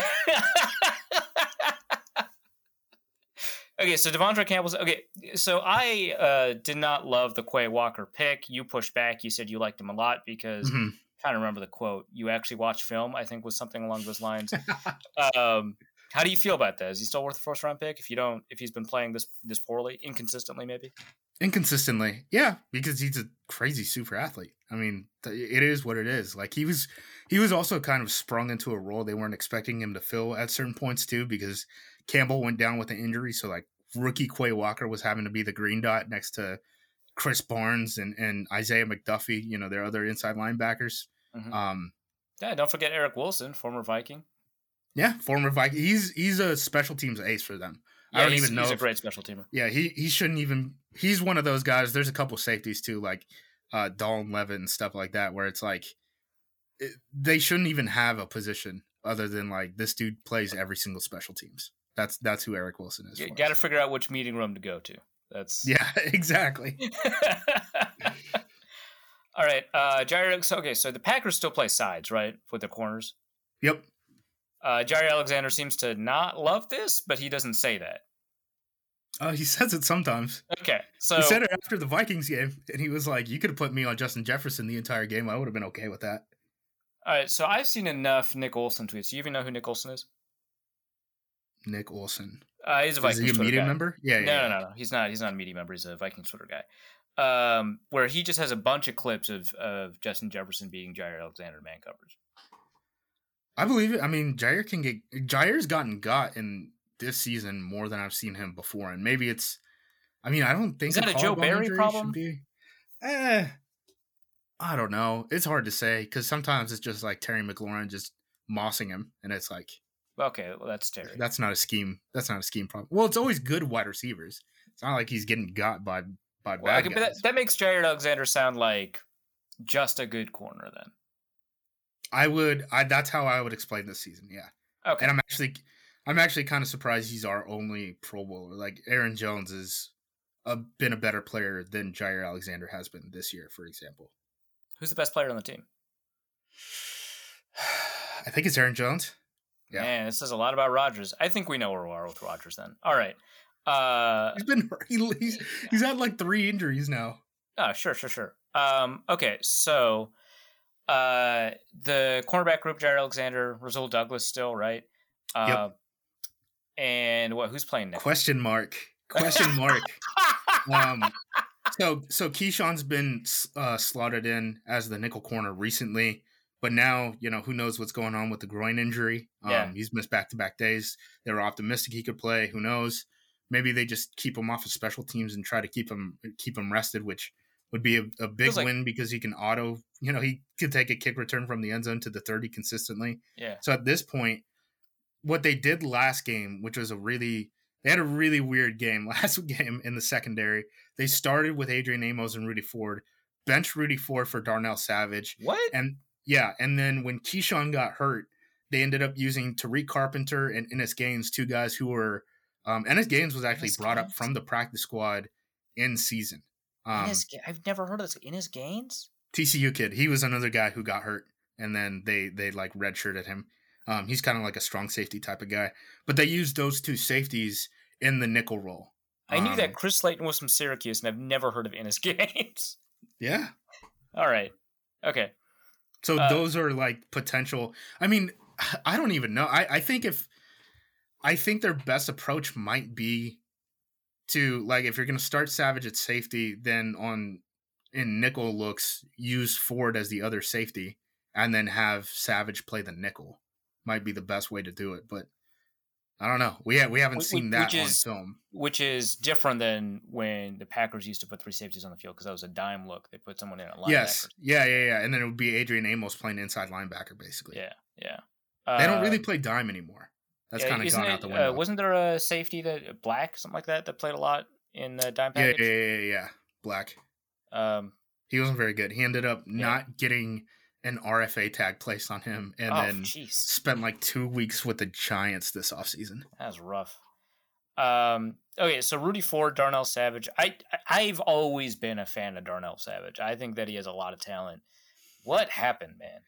okay, so De'Vondre Campbell's okay. So I uh, did not love the Quay Walker pick. You pushed back. You said you liked him a lot because mm-hmm. trying to remember the quote. You actually watch film. I think was something along those lines. um, how do you feel about that? Is he still worth a first round pick if you don't if he's been playing this this poorly, inconsistently maybe? Inconsistently, yeah, because he's a crazy super athlete. I mean, it is what it is. Like he was, he was also kind of sprung into a role they weren't expecting him to fill at certain points too, because Campbell went down with an injury. So like rookie Quay Walker was having to be the green dot next to Krys Barnes and and Isaiah McDuffie. You know their other inside linebackers. Mm-hmm. Um, yeah, don't forget Eric Wilson, former Viking. Yeah, former Viking. He's he's a special teams ace for them. Yeah, I don't even know. He's if, a great special teamer. Yeah, he he shouldn't even. He's one of those guys. There's a couple safeties too, like uh Dallin Leavitt and stuff like that, where it's like it, they shouldn't even have a position other than like this dude plays every single special teams. That's that's who Eric Wilson is. You got to figure out which meeting room to go to. That's yeah, exactly. All right, uh Jaire. So, okay, so the Packers still play sides, right, with their corners. Yep. Uh, Jaire Alexander seems to not love this, but he doesn't say that. Uh, he says it sometimes. Okay, so he said it after the Vikings game, and he was like, "You could have put me on Justin Jefferson the entire game. I would have been okay with that." All right, so I've seen enough Nick Olson tweets. Do you even know who Nick Olson is? Nick Olson. Uh, he's a Vikings. Is he a media guy. member? Yeah, yeah. No, no, no, no. He's not. He's not a media member. He's a Vikings Twitter guy. Um, where he just has a bunch of clips of of Justin Jefferson beating Jaire Alexander man coverage. I believe it. I mean, Jaire can get Jaire's gotten got in this season more than I've seen him before, and maybe it's. I mean, I don't think is that a Joe Barry problem. Be, eh, I don't know. It's hard to say because sometimes it's just like Terry McLaurin just mossing him, and it's like Okay, well that's Terry. That's not a scheme. That's not a scheme problem. Well, it's always good wide receivers. It's not like he's getting got by by Well, bad guys. that, that makes Jaire Alexander sound like just a good corner then. I would. I that's how I would explain this season. Yeah, Okay. and I'm actually, I'm actually kind of surprised he's our only Pro Bowler. Like Aaron Jones has a, been a better player than Jaire Alexander has been this year, for example. Who's the best player on the team? I think it's Aaron Jones. Yeah. Man, this says a lot about Rodgers. I think we know where we are with Rodgers then. All right. Uh He's been he, he's he's had like three injuries now. oh, sure, sure, sure. Um okay, so uh the cornerback group Jaire Alexander, Rasul Douglas still, right? Uh and what who's playing next? Question mark. Question mark. um so so Keisean's been uh, slotted in as the nickel corner recently, but now you know who knows what's going on with the groin injury. Um, Yeah. he's missed back to back days. They were optimistic he could play. Who knows? Maybe they just keep him off of special teams and try to keep him keep him rested, which would be a, a big like- win because he can auto. You know, he could take a kick return from the end zone to the thirty consistently. yeah. So at this point, what they did last game, which was a really they had a really weird game last game in the secondary. They started with Adrian Amos and Rudy Ford, bench Rudy Ford for Darnell Savage, What? and yeah, and then when Keisean got hurt, they ended up using Tariq Carpenter and Innis Gaines, two guys who were um, Innis Gaines was actually Innis brought up from the practice squad in season. Um, Innis, Ga- I've never heard of this. Innis Gaines? TCU kid. He was another guy who got hurt, and then they they like redshirted him. Um, he's kind of like a strong safety type of guy, but they used those two safeties in the nickel role. I knew Um, that Chris Slaton was from Syracuse, and I've never heard of Innis Gaines. Yeah. All right. Okay. So Uh, those are like potential. I mean, I don't even know. I I think if I think their best approach might be to like if you're going to start Savage at safety, then on in nickel looks use Ford as the other safety, and then have Savage play the nickel. Might be the best way to do it, but I don't know. We ha- we haven't seen that which on is- film. Which is different than when the Packers used to put three safeties on the field because that was a dime look. They put someone in at linebacker. Yes, yeah, yeah, yeah, and then it would be Adrian Amos playing inside linebacker, basically. Yeah. Yeah. They don't Uh, really play dime anymore. That's yeah, kind of gone it, out the uh, window. wasn't there a safety that black something like that that played a lot in the dime yeah, yeah, yeah, yeah, yeah. Black. Um, He wasn't very good. He ended up not getting an RFA tag placed on him and oh, then jeez, spent like two weeks with the Giants this offseason. that was rough. Um, okay, so Rudy Ford, Darnell Savage. I I've always been a fan of Darnell Savage. I think that he has a lot of talent. What happened, man?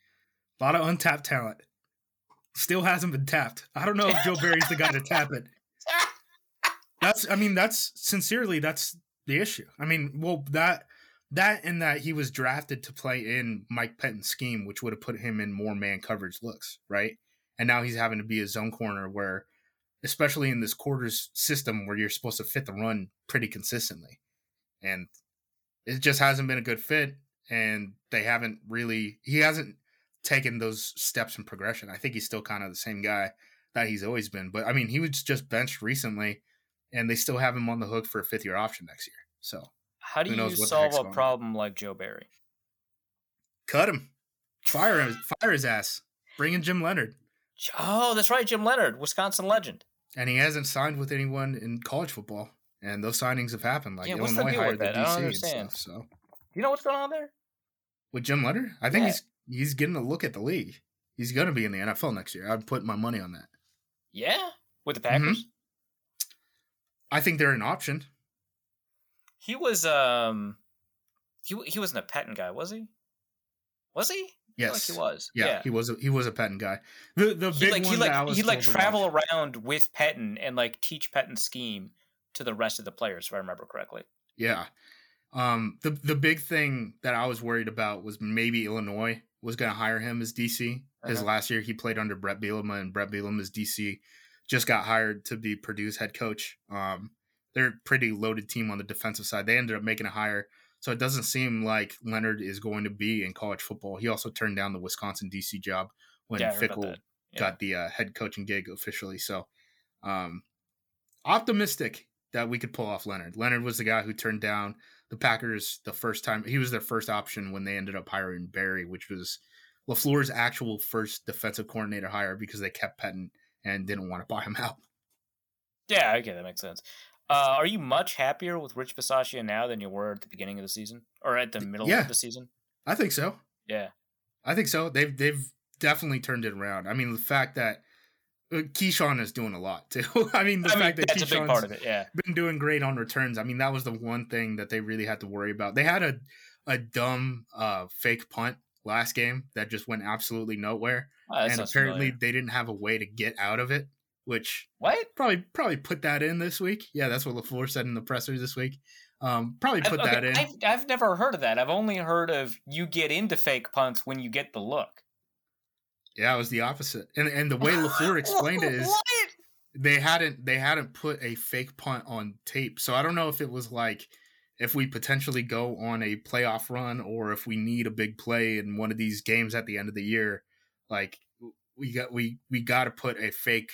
A lot of untapped talent. Still hasn't been tapped. I don't know if Joe Barry's the guy to tap it. That's I mean, that's sincerely that's the issue. I mean, well that that and that he was drafted to play in Mike Pettine's scheme, which would have put him in more man coverage looks, right? And now he's having to be a zone corner where especially in this quarters system where you're supposed to fit the run pretty consistently. And it just hasn't been a good fit and they haven't really he hasn't taken those steps in progression. I think he's still kind of the same guy that he's always been. But I mean, he was just benched recently and they still have him on the hook for a fifth year option next year. So How do you knows what the solve a going on. problem like Joe Barry? cut him. Fire him fire his ass. Bring in Jim Leonhard. Oh, that's right, Jim Leonhard, Wisconsin legend. And he hasn't signed with anyone in college football. And those signings have happened. Like Yeah, Illinois hired the that? I don't DC and stuff. So You know what's going on there? with Jim Leonhard, I think Yeah. he's he's getting a look at the league. He's gonna be in the NFL next year. I'd put my money on that. Yeah, with the Mm-hmm. Packers. I think they're an option. He was um, he he wasn't a Patton guy, was he? Was he? Yes. like he was. Yeah, he was a, he was a Penn guy. The the He big like one he like he like travel watch- around with Patton and like teach Patton's scheme to the rest of the players, if I remember correctly. Yeah. Um the the big thing that I was worried about was maybe Illinois was going to hire him as DC because Uh-huh. last year he played under Bret Bielema and Bret Bielema as DC just got hired to be Purdue's head coach. Um they're a pretty loaded team on the defensive side. They ended up making a hire. So it doesn't seem like Leonhard is going to be in college football. He also turned down the Wisconsin DC job when yeah, I heard about Fickell. Yeah. got the uh, head coaching gig officially. So, um, optimistic that we could pull off Leonhard. Leonhard was the guy who turned down the Packers the first time. He was their first option when they ended up hiring Barry, which was Lafleur's actual first defensive coordinator hire because they kept Pettine and didn't want to buy him out. Yeah, okay, that makes sense. Uh, are you much happier with Rich Bisaccia now than you were at the beginning of the season or at the middle Yeah. of the season? I think so. Yeah. I think so. They've they've definitely turned it around. I mean, the fact that uh, Keisean is doing a lot too. I mean, the I mean, fact that that's a Keisean's part of it. Yeah. been doing great on returns. I mean, that was the one thing that they really had to worry about. They had a a dumb uh, fake punt last game that just went absolutely nowhere, Oh, and apparently familiar. they didn't have a way to get out of it, which what? probably probably put that in this week. Yeah, that's what Lafleur said in the presser this week. Um, probably put I've, that okay, in. I've, I've never heard of that. I've only heard of you get into fake punts when you get the look. yeah, it was the opposite. And and the way Lafleur explained it is they hadn't they hadn't put a fake punt on tape. So I don't know if it was like if we potentially go on a playoff run or if we need a big play in one of these games at the end of the year, like we got we we got to put a fake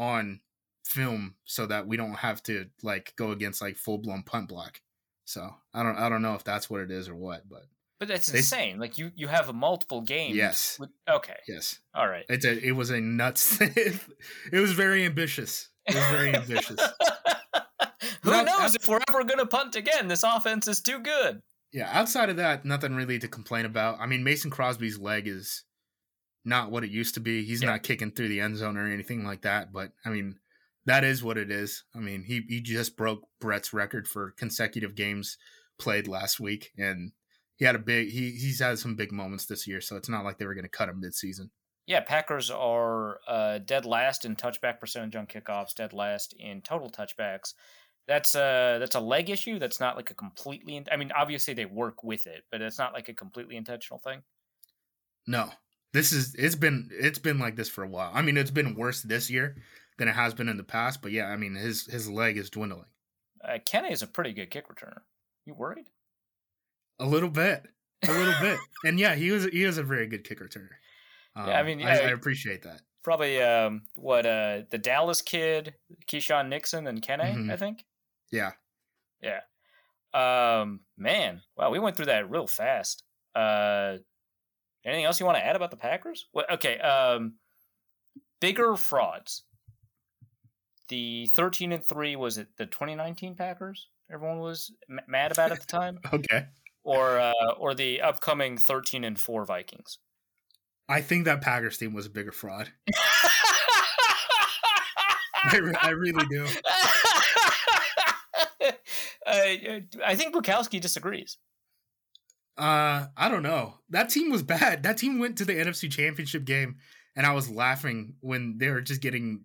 on film so that we don't have to like go against like full blown punt block. So I don't I don't know if that's what it is or what, but But that's They- insane. Like you, you have a multiple games. Yes. with- okay. yes, All right. it's a it was a nuts. it was very ambitious. It was very ambitious. Who No, knows if we're ever to punt again? This offense is too good. Yeah, outside of that, nothing really to complain about. I mean, Mason Crosby's leg is not what it used to be. He's Yeah. not kicking through the end zone or anything like that. But I mean, that is what it is. I mean, he he just broke Brett's record for consecutive games played last week, and he had a big he he's had some big moments this year. So it's not like they were going to cut him midseason. Yeah, Packers are uh, dead last in touchback percentage on kickoffs, dead last in total touchbacks. That's a that's a leg issue. That's not like a completely. I mean, obviously they work with it, but it's not like a completely intentional thing. No, this is it's been it's been like this for a while. I mean, it's been worse this year than it has been in the past. But yeah, I mean, his his leg is dwindling. Uh, Kenny is a pretty good kick returner. You worried? A little bit, a little bit, and yeah, he was he was a very good kick returner. Um, Yeah, I mean, I, yeah, I appreciate that. Probably um, what uh, the Dallas kid, Keisean Nixon, and Kenny. Mhm. I think. Yeah, Yeah. Um, man, wow, we went through that real fast. Uh, anything else you want to add about the Packers? Well, okay. Um, bigger frauds. The thirteen and three was it the 2019 Packers? Everyone was m- mad about at the time, okay. or uh, or the upcoming 13 and four Vikings. I think that Packers team was a bigger fraud. I, re- I really do. uh, I think Bukowski disagrees. Uh, I don't know. That team was bad. That team went to the NFC Championship game, and I was laughing when they were just getting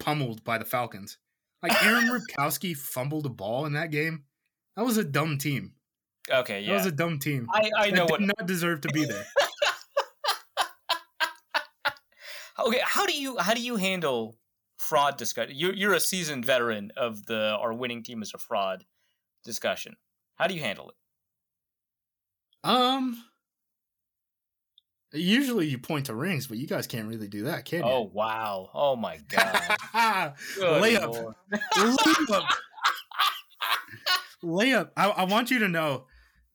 pummeled by the Falcons. Like Aaron Ripkowski fumbled a ball in that game. That was a dumb team. Okay, yeah, That was a dumb team. I, I know that what. did not deserve to be there. Okay, how do you how do you handle fraud discussion? You're you're a seasoned veteran of the our winning team is a fraud discussion. How do you handle it? Um, usually you point to rings, but you guys can't really do that, can you? Oh wow! Oh my god! Layup. Layup. layup. I, I want you to know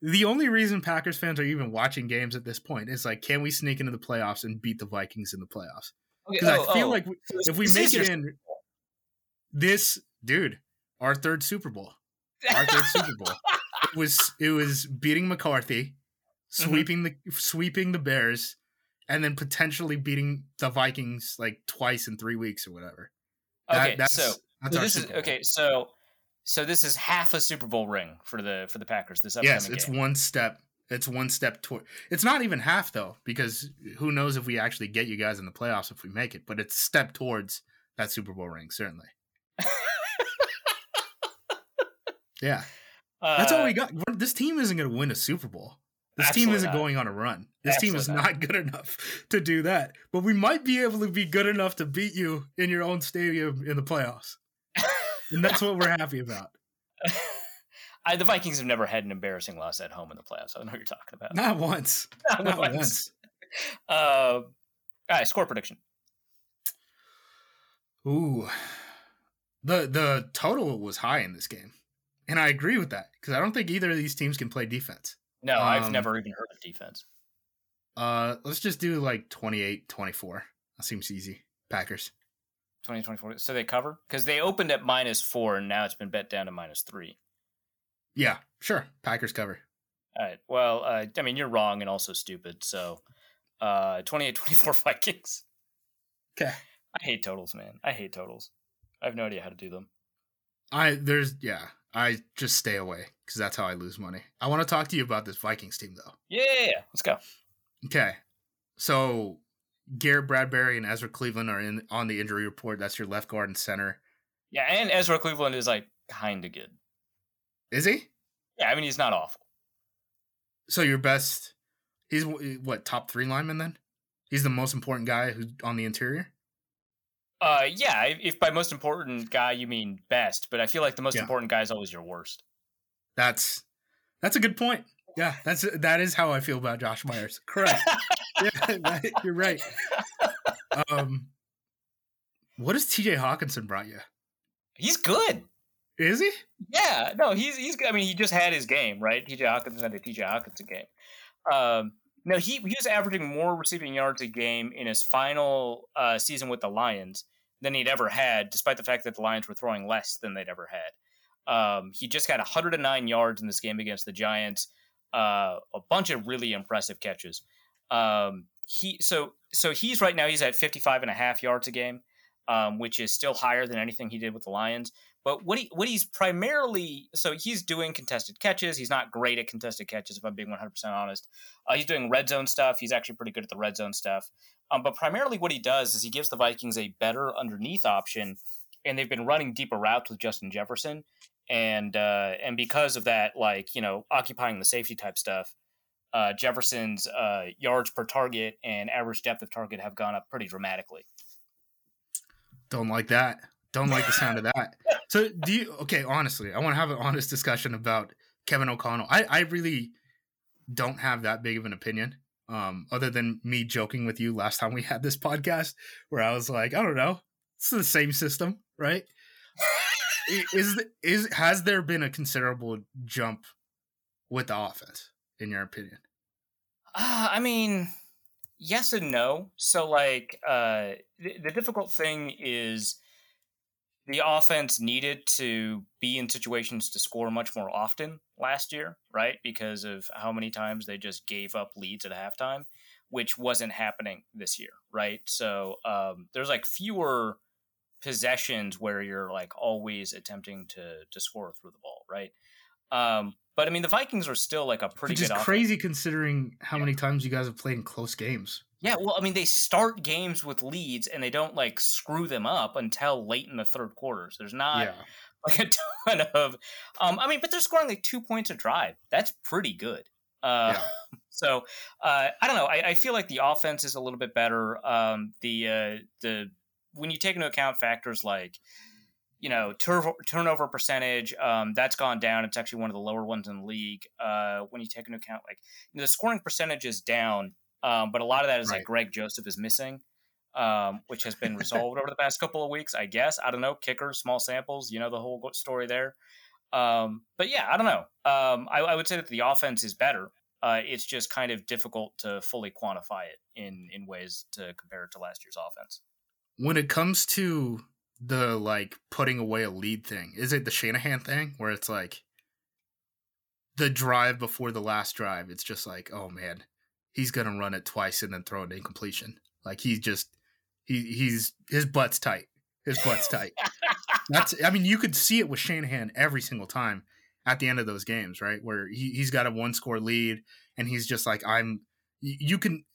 the only reason Packers fans are even watching games at this point is like, can we sneak into the playoffs and beat the Vikings in the playoffs? Okay, Because oh, I feel oh, like we- if we make it in, this dude, our third Super Bowl, our third Super Bowl, it was it was beating McCarthy, Mm-hmm. sweeping the sweeping the Bears, and then potentially beating the Vikings like twice in three weeks or whatever. That- okay, that's, so that's this is okay. So so this is half a Super Bowl ring for the for the Packers. This upcoming Yes, it's game. one step. It's one step toward. It's not even half though, because who knows if we actually get you guys in the playoffs if we make it. But it's a step towards that Super Bowl ring, certainly. Yeah, that's all Uh, we got. This team isn't going to win a Super Bowl. This team isn't not. going on a run. This team is Absolutely not good enough to do that. But we might be able to be good enough to beat you in your own stadium in the playoffs, and that's what we're happy about. I, the Vikings have never had an embarrassing loss at home in the playoffs. I don't know what you're talking about. Not once. Not Not once. once. Uh, all right, score prediction. Ooh, the the total was high in this game, and I agree with that because I don't think either of these teams can play defense. No, I've Um, never even heard of defense. Uh, let's just do like 28-24. That seems easy. Packers. 2024. So they cover because they opened at minus four and now it's been bet down to minus three. Yeah, sure. Packers cover. All right. Well, uh, I mean, you're wrong and also stupid. So, uh, 28 24 Vikings. Okay. I hate totals, man. I hate totals. I have no idea how to do them. I there's yeah. I just stay away because that's how I lose money. I want to talk to you about this Vikings team though. Yeah, let's go. Okay, so Garrett Bradbury and Ezra Cleveland are in on the injury report. That's your left guard and center. Yeah, and Ezra Cleveland is like kind of good. Is he? Yeah, I mean he's not awful. So your best, he's what top three lineman then? He's the most important guy who's on the interior. Uh, yeah. If by most important guy you mean best, but I feel like the most Yeah. important guy is always your worst. That's that's a good point. Yeah, that's that is how I feel about Josh Myers. Correct. yeah, right, you're right. Um, what has T.J. Hockenson brought you? He's good. Is he? Yeah, no, he's he's. I mean, he just had his game, right? T.J. Hockenson had a T.J. Hockenson game. Um, no, he he was averaging more receiving yards a game in his final uh, season with the Lions than he'd ever had, despite the fact that the Lions were throwing less than they'd ever had. Um, he just got 109 yards in this game against the Giants. Uh, a bunch of really impressive catches. Um, he so so he's right now he's at 55 and a half yards a game, um, which is still higher than anything he did with the Lions. But what he what he's primarily so he's doing contested catches. He's not great at contested catches, if I'm being 100 percent honest. Uh, he's doing red zone stuff. He's actually pretty good at the red zone stuff. Um, but primarily, what he does is he gives the Vikings a better underneath option, and they've been running deeper routes with Justin Jefferson, and uh, and because of that, like you know, occupying the safety type stuff, uh, Jefferson's uh, yards per target and average depth of target have gone up pretty dramatically. Don't like that. Don't like the sound of that. So do you? Okay, honestly, I want to have an honest discussion about Kevin O'Connell. I I really don't have that big of an opinion. Um, other than me joking with you last time we had this podcast, where I was like, I don't know, it's the same system, right? Is is has there been a considerable jump with the offense, in your opinion? Uh, I mean, yes and no. So, like, uh, the, the difficult thing is the offense needed to be in situations to score much more often last year, right? Because of how many times they just gave up leads at halftime, which wasn't happening this year, right? So, um, there's like fewer possessions where you're like always attempting to to score through the ball, right? Um, but I mean, the Vikings are still like a pretty Which is good offense. crazy considering how many times you guys have played in close games. Yeah, well, I mean, they start games with leads and they don't like screw them up until late in the third quarters. There's not yeah, like a ton of, um, I mean, but they're scoring like two points a drive. That's pretty good. Uh, Yeah. So uh, I don't know. I, I feel like the offense is a little bit better. Um, the uh, the when you take into account factors like you know tur- turnover percentage, um, that's gone down. It's actually one of the lower ones in the league. Uh, when you take into account like you know, the scoring percentage is down, um, but a lot of that is Right. like Greg Joseph is missing. Um, which has been resolved over the past couple of weeks, I guess. I don't know. Kickers, small samples, you know the whole story there. Um, but yeah, I don't know. Um, I, I would say that the offense is better. Uh, it's just kind of difficult to fully quantify it in in ways to compare it to last year's offense. when it comes to the like putting away a lead thing, is it the Shanahan thing where it's like the drive before the last drive? It's just like, oh man, he's gonna run it twice and then throw an incompletion. Like he's just he he's his butt's tight. His butt's tight. That's I mean, you could see it with Shanahan every single time at the end of those games, right? Where he, he's got a one score lead and he's just like, I'm you can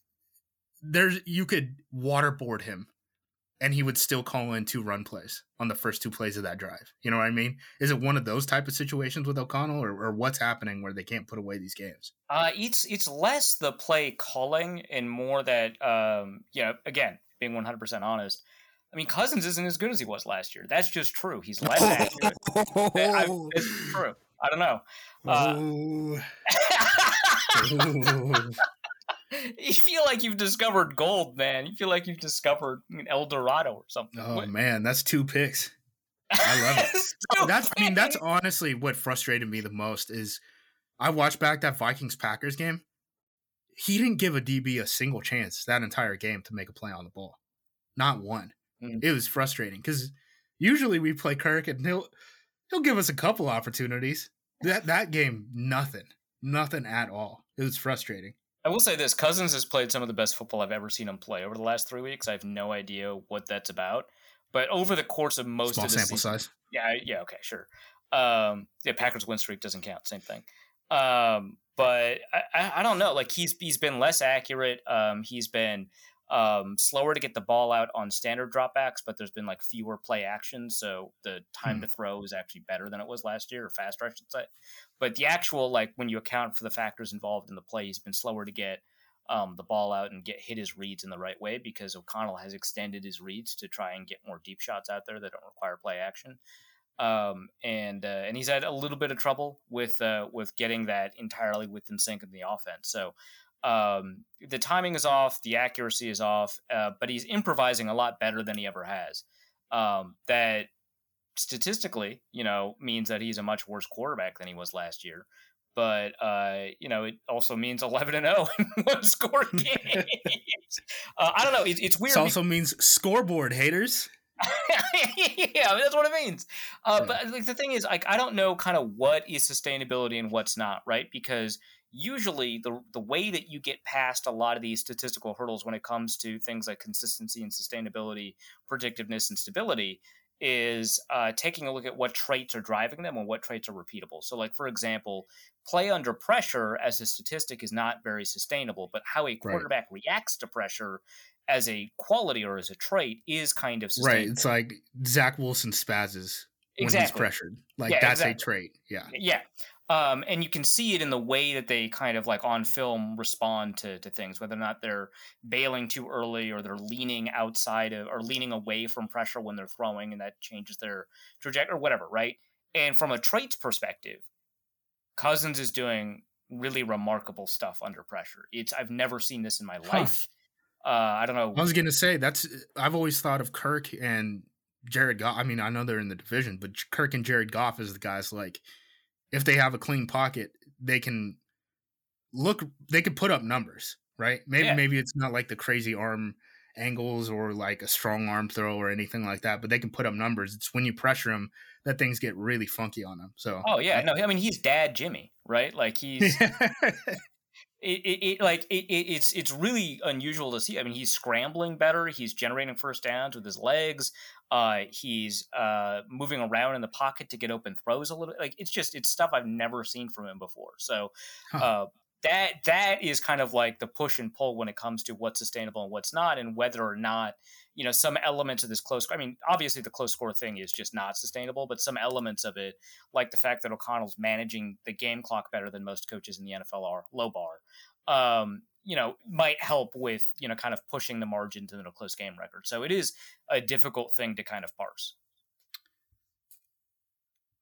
there's you could waterboard him and he would still call in two run plays on the first two plays of that drive. You know what I mean? Is it one of those type of situations with O'Connell, or, or what's happening where they can't put away these games? Uh, it's it's less the play calling and more that um, you know. Again, being one hundred percent honest, I mean Cousins isn't as good as he was last year. That's just true. He's less accurate. I, it's true. I don't know. Uh, Ooh. Ooh. you feel like you've discovered gold, man. You feel like you've discovered an El Dorado or something. oh What- man, that's two picks. I love it. So That's I mean that's honestly what frustrated me the most is I watched back that Vikings Packers game. He didn't give a DB a single chance that entire game to make a play on the ball. Not one. mm. it was frustrating because usually we play Kirk and he'll he'll give us a couple opportunities. That that game, nothing, nothing at all. It was frustrating. I will say this: Cousins has played some of the best football I've ever seen him play over the last three weeks. I have no idea what that's about, but over the course of most Small of the sample season, size. Yeah, yeah, okay, sure. Um, yeah, Packers win streak doesn't count. Same thing. Um, but I, I, I, don't know. Like he's he's been less accurate. Um, he's been um, slower to get the ball out on standard dropbacks, but there's been like fewer play actions, so the time hmm. to throw is actually better than it was last year, or faster, I should say. But the actual like when you account for the factors involved in the play, he's been slower to get um, the ball out and get hit his reads in the right way because O'Connell has extended his reads to try and get more deep shots out there that don't require play action. Um, and uh, and he's had a little bit of trouble with uh, with getting that entirely within sync in the offense. So um, the timing is off, the accuracy is off, uh, but he's improvising a lot better than he ever has. Um, that statistically, you know, means that he's a much worse quarterback than he was last year. But uh, you know, it also means eleven and zero oh in one score games. uh, I don't know. It, it's weird. It also means scoreboard haters. yeah, that's what it means. Uh, yeah. But like the thing is, like I don't know kind of what is sustainability and what's not, right? Because usually the the way that you get past a lot of these statistical hurdles when it comes to things like consistency and sustainability, predictiveness and stability is uh, taking a look at what traits are driving them and what traits are repeatable. So, like for example, play under pressure as a statistic is not very sustainable, but how a quarterback right. reacts to pressure as a quality or as a trait is kind of right. It's like Zach Wilson spazzes when exactly. he's pressured. Like yeah, that's exactly. a trait. Yeah. Yeah. Um, and you can see it in the way that they kind of like on film respond to, to things, whether or not they're bailing too early or they're leaning outside of or leaning away from pressure when they're throwing, and that changes their trajectory or whatever, right? And from a traits perspective, Cousins is doing really remarkable stuff under pressure. It's I've never seen this in my life. Huh. Uh, I don't know. I was gonna say that's I've always thought of Kirk and Jared Goff. I mean, I know they're in the division, but Kirk and Jared Goff is the guys like if they have a clean pocket, they can look they can put up numbers, right? Maybe yeah. maybe it's not like the crazy arm angles or like a strong arm throw or anything like that, but they can put up numbers. It's when you pressure them that things get really funky on them. So Oh yeah, no, I mean he's dad Jimmy, right? Like he's it, it, it, like it, it's it's really unusual to see. I mean, he's scrambling better. He's generating first downs with his legs. Uh, he's uh, moving around in the pocket to get open throws a little. Like it's just it's stuff I've never seen from him before. So huh. uh, that that is kind of like the push and pull when it comes to what's sustainable and what's not, and whether or not you know some elements of this close. I mean, obviously the close score thing is just not sustainable, but some elements of it, like the fact that O'Connell's managing the game clock better than most coaches in the NFL are, low bar. Um, you know, might help with, you know, kind of pushing the margin to the close game record. So it is a difficult thing to kind of parse.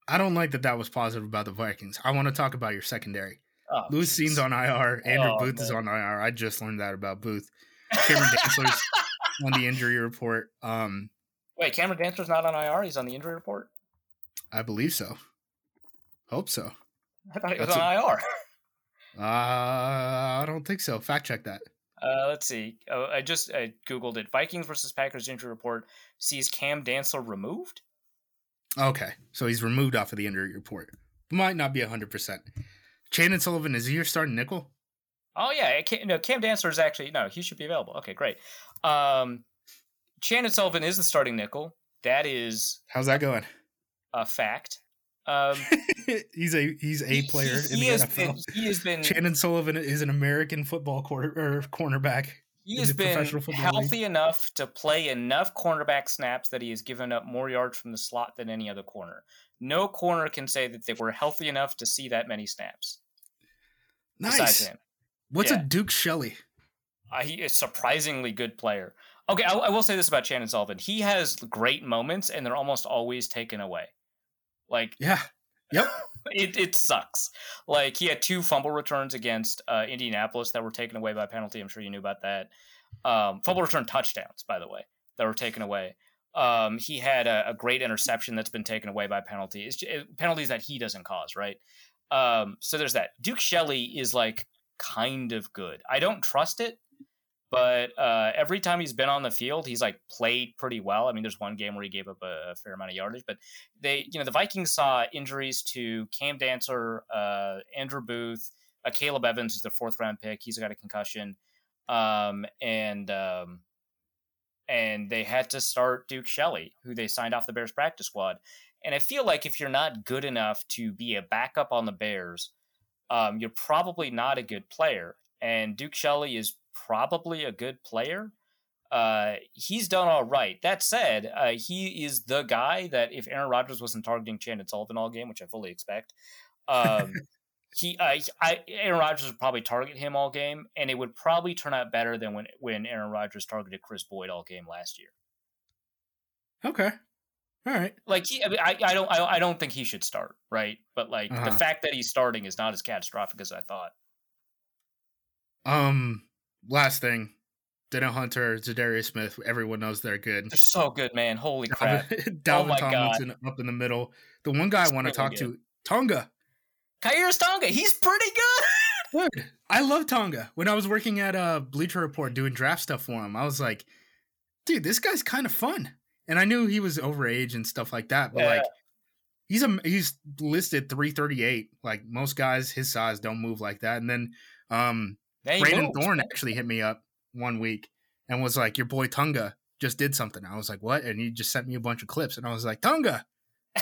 I don't like that that was positive about the Vikings. I want to talk about your secondary. Oh, Lewis Cine's on IR. Andrew oh, Booth man. is on IR. I just learned that about Booth. Cameron Dantzler's on the injury report. Um, Wait, Cameron Dantzler's not on IR? He's on the injury report? I believe so. Hope so. I thought he was That's on a, IR. Uh, I don't think so. Fact check that. Uh, let's see. Oh, I just I googled it. Vikings versus Packers injury report sees Cam Dantzler removed. Okay, so he's removed off of the injury report. Might not be hundred percent. Chandon Sullivan is he your starting nickel? Oh yeah, no. Cam Dantzler is actually no. He should be available. Okay, great. Um, Chandon Sullivan is the starting nickel. That is how's that going? A fact. Um, he's a he's a player he, he in the NFL. Been, he has been. Chandon Sullivan is an American football quarter or cornerback. He has been healthy league. enough to play enough cornerback snaps that he has given up more yards from the slot than any other corner. No corner can say that they were healthy enough to see that many snaps. Nice. What's yeah. a Duke Shelley? Uh, he is a surprisingly good player. Okay, I, I will say this about Chandon Sullivan: he has great moments, and they're almost always taken away. Like, yeah, yep. it, it sucks. Like he had two fumble returns against uh, Indianapolis that were taken away by penalty. I'm sure you knew about that. Um, fumble return touchdowns, by the way, that were taken away. Um, he had a, a, great interception that's been taken away by penalties, it, penalties that he doesn't cause, right? Um, so there's that. Duke Shelley is like kind of good. I don't trust it, but uh, every time he's been on the field, he's like played pretty well. I mean, there's one game where he gave up a, a fair amount of yardage, but they, you know, the Vikings saw injuries to Cam Dantzler, uh, Andrew Booth, uh, Caleb Evans, who's the fourth round pick. He's got a concussion, um, and um, and they had to start Duke Shelley, who they signed off the Bears practice squad. And I feel like if you're not good enough to be a backup on the Bears, um, you're probably not a good player. And Duke Shelley is probably a good player. Uh, he's done all right. That said, uh, he is the guy that if Aaron Rodgers wasn't targeting Chandon Sullivan all game, which I fully expect, um, he, uh, I, Aaron Rodgers would probably target him all game, and it would probably turn out better than when when Aaron Rodgers targeted Kris Boyd all game last year. Okay, all right. Like he, I, I, I, don't, I, I, don't think he should start, right? But like uh-huh. the fact that he's starting is not as catastrophic as I thought. Um, last thing, Danielle Hunter, Za'Darius Smith. Everyone knows they're good. They're so good, man. Holy crap! Dalvin oh Tomlinson God. up in the middle. The one guy I want to talk good. to, Tonga. Khyiris Tonga. He's pretty good. Dude, I love Tonga. When I was working at a uh, Bleacher Report doing draft stuff for him, I was like, dude, this guy's kind of fun. And I knew he was overage and stuff like that, but yeah. like he's a he's listed 338. Like most guys his size don't move like that. And then um Brandon Thorn actually hit me up one week and was like, "Your boy Tunga just did something." I was like, "What?" And he just sent me a bunch of clips, and I was like, "Tunga,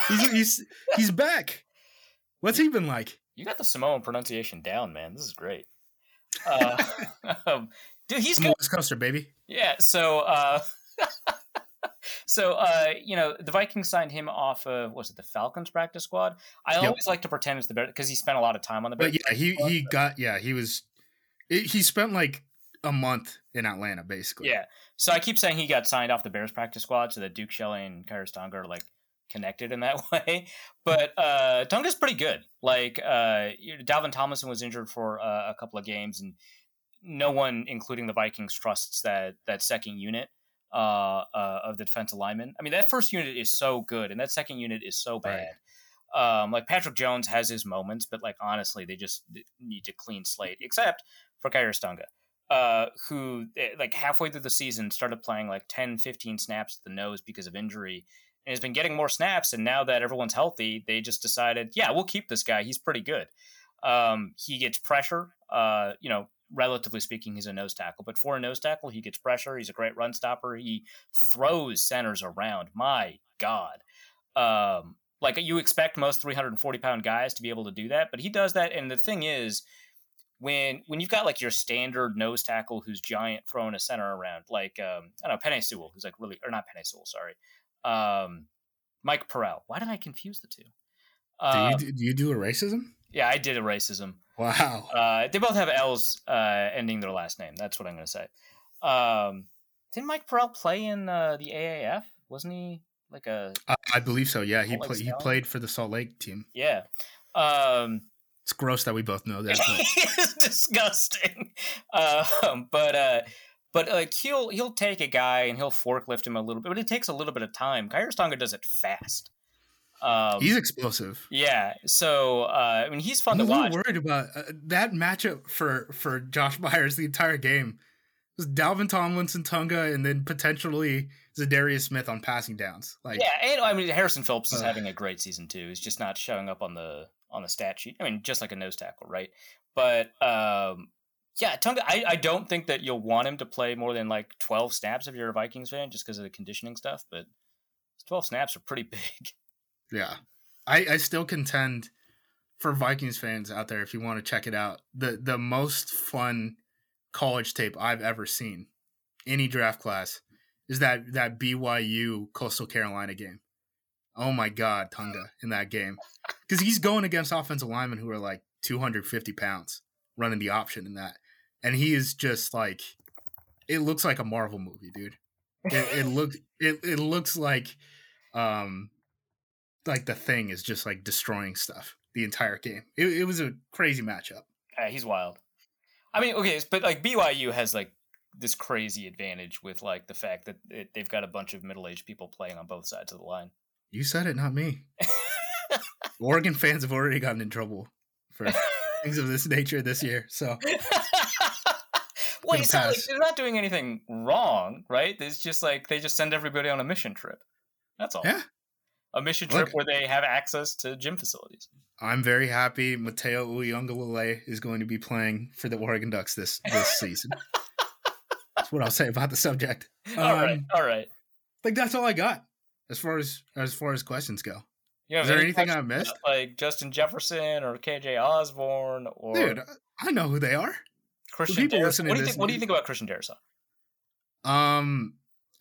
he's he's, he's back. What's he been like?" You got the Samoan pronunciation down, man. This is great. Uh, um, dude, he's good. West Coaster, baby. Yeah. So, uh, so uh, you know, the Vikings signed him off of was it the Falcons practice squad? I yep. always like to pretend it's the Bears because he spent a lot of time on the Bears. But yeah, he squad, he but... got yeah he was it, he spent like a month in Atlanta, basically. Yeah. So I keep saying he got signed off the Bears practice squad, so that Duke Shelley and Khyiris Tonga are like connected in that way. But uh, Tonga's pretty good. Like uh, Dalvin Tomlinson was injured for uh, a couple of games, and no one, including the Vikings, trusts that that second unit uh, uh, of the defensive linemen. I mean, that first unit is so good, and that second unit is so bad. Right. Um, like Patrick Jones has his moments, but like honestly, they just need to clean slate. Except for Khyiris Tonga, uh, who eh, like halfway through the season started playing like 10, 15 snaps at the nose because of injury and has been getting more snaps. And now that everyone's healthy, they just decided, yeah, we'll keep this guy. He's pretty good. Um, he gets pressure. Uh, you know, relatively speaking, he's a nose tackle, but for a nose tackle, he gets pressure. He's a great run stopper. He throws centers around. My God. Um, like you expect most 340 pound guys to be able to do that, but he does that. And the thing is, when when you've got like your standard nose tackle who's giant throwing a center around, like um, I don't know Penei Sewell, who's like really or not Penei Sewell, sorry, um, Mike Purcell. Why did I confuse the two? Um, do, you, do you do a racism? Yeah, I did a racism. Wow. Uh, they both have L's uh, ending their last name. That's what I'm going to say. Um, didn't Mike Purcell play in uh, the AAF? Wasn't he like a? I believe so. Yeah, he played. He played for the Salt Lake team. Yeah. Um, it's gross that we both know that. it's disgusting. Um, but uh, but like he'll he'll take a guy and he'll forklift him a little bit, but it takes a little bit of time. Khyiris Tonga does it fast. Um, he's explosive. Yeah. So uh, I mean, he's fun to watch. I'm to watch. Worried about uh, that matchup for for Josh Myers the entire game. It was Dalvin Tomlinson, Tonga, and then potentially Za'Darius Smith on passing downs. Like, yeah, and I mean Harrison Phillips is uh, having a great season too. He's just not showing up on the on the stat sheet. I mean, just like a nose tackle, right? But um, yeah, Tonga. I, I don't think that you'll want him to play more than like twelve snaps if you're a Vikings fan, just because of the conditioning stuff. But twelve snaps are pretty big. Yeah, I I still contend for Vikings fans out there if you want to check it out. The the most fun college tape I've ever seen, any draft class, is that that BYU Coastal Carolina game. Oh my God, Tunga in that game because he's going against offensive linemen who are like 250 pounds running the option in that, and he is just like, it looks like a Marvel movie, dude. It, it looks it it looks like, um, like the thing is just like destroying stuff the entire game. It, it was a crazy matchup. Yeah, he's wild. I mean, okay, but like BYU has like this crazy advantage with like the fact that it, they've got a bunch of middle aged people playing on both sides of the line. You said it, not me. Oregon fans have already gotten in trouble for things of this nature this year. So, Well, not like they're not doing anything wrong, right? It's just like they just send everybody on a mission trip. That's all. Yeah. A mission trip Look. where they have access to gym facilities. I'm very happy Matayo Uiagalelei is going to be playing for the Oregon Ducks this this season. That's what I'll say about the subject. all right, Um, all right. Like that's all I got as far as as far as questions go. Have Is there any anything I missed? Like Justin Jefferson or KJ Osborn or Dude, I know who they are. Christian listening What do you think? What do you think about Christian Darrisaw? Um,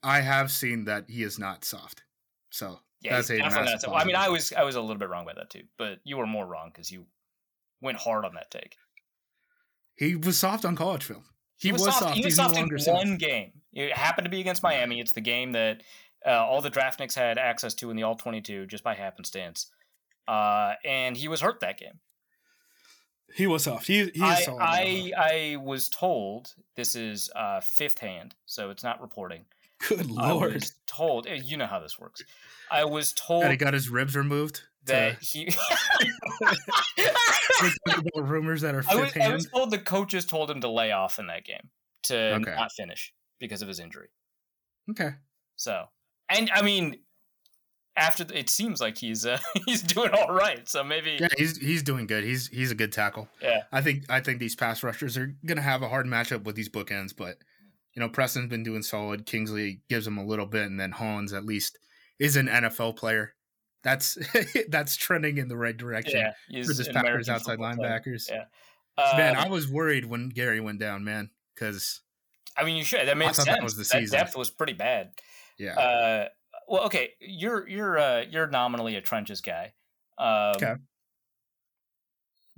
I have seen that he is not soft. So Yeah, that's definitely massive not. I mean. I was I was a little bit wrong by that too, but you were more wrong because you went hard on that take. he was soft on college film. He, was, soft. He was soft no in one soft. game. It happened to be against Miami. It's the game that uh, all the draftniks had access to in the All 22 just by happenstance. Uh, and he was hurt that game. He was soft. He, he is I, solid. I I was told this is uh, fifth hand, so it's not reporting. Good I lord. was told eh, you know how this works. I was told That he got his ribs removed. that to- he. They talk about rumors that are I was, I was told the coaches told him to lay off in that game to Okay. not finish because of his injury. Okay. So, and I mean, after the, it seems like he's uh, he's doing all right. So maybe Yeah, he's he's doing good. He's he's a good tackle. yeah. I think I think these pass rushers are gonna have a hard matchup with these bookends, but you know Preston's been doing solid. Kingsley gives him a little bit, and then Hans at least is an NFL player. That's that's trending in the right direction Yeah, for this Packers outside player. linebackers. Yeah. man, Um, I was worried when Gary went down, man, because I mean, you should. That made sense. that was the season. depth was pretty bad. yeah, Uh, well, okay, you're you're uh, you're nominally a trenches guy. Um, Okay.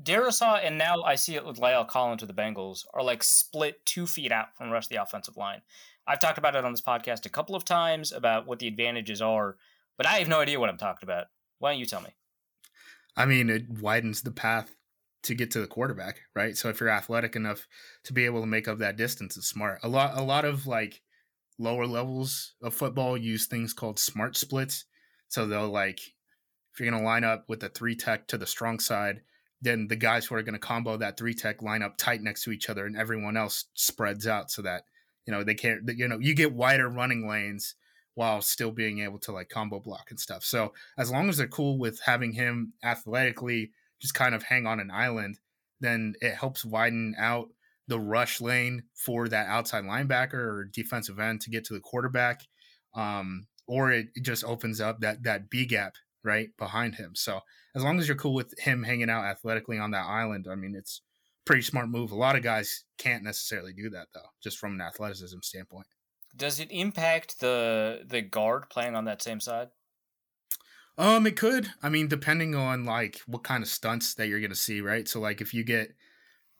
Darrisaw and now I see it with La'el Collins to the Bengals are like split two feet out from the rest of the offensive line. I've talked about it on this podcast a couple of times about what the advantages are, but I have no idea what I'm talking about. Why don't you tell me? I mean it widens the path to get to the quarterback, right? So if you're athletic enough to be able to make up that distance, it's smart. A lot a lot of like lower levels of football use things called smart splits. So they'll like if you're gonna line up with the three tech to the strong side, then the guys who are gonna combo that three tech line up tight next to each other and everyone else spreads out so that you know they can't you know you get wider running lanes while still being able to like combo block and stuff. So as long as they're cool with having him athletically just kind of hang on an island, then it helps widen out the rush lane for that outside linebacker or defensive end to get to the quarterback. Um, or it just opens up that that B gap right behind him. So as long as you're cool with him hanging out athletically on that island, I mean it's pretty smart move. A lot of guys can't necessarily do that though, just from an athleticism standpoint. Does it impact the the guard playing on that same side? Um, it could. I mean, depending on like what kind of stunts that you're gonna see, right? So like if you get,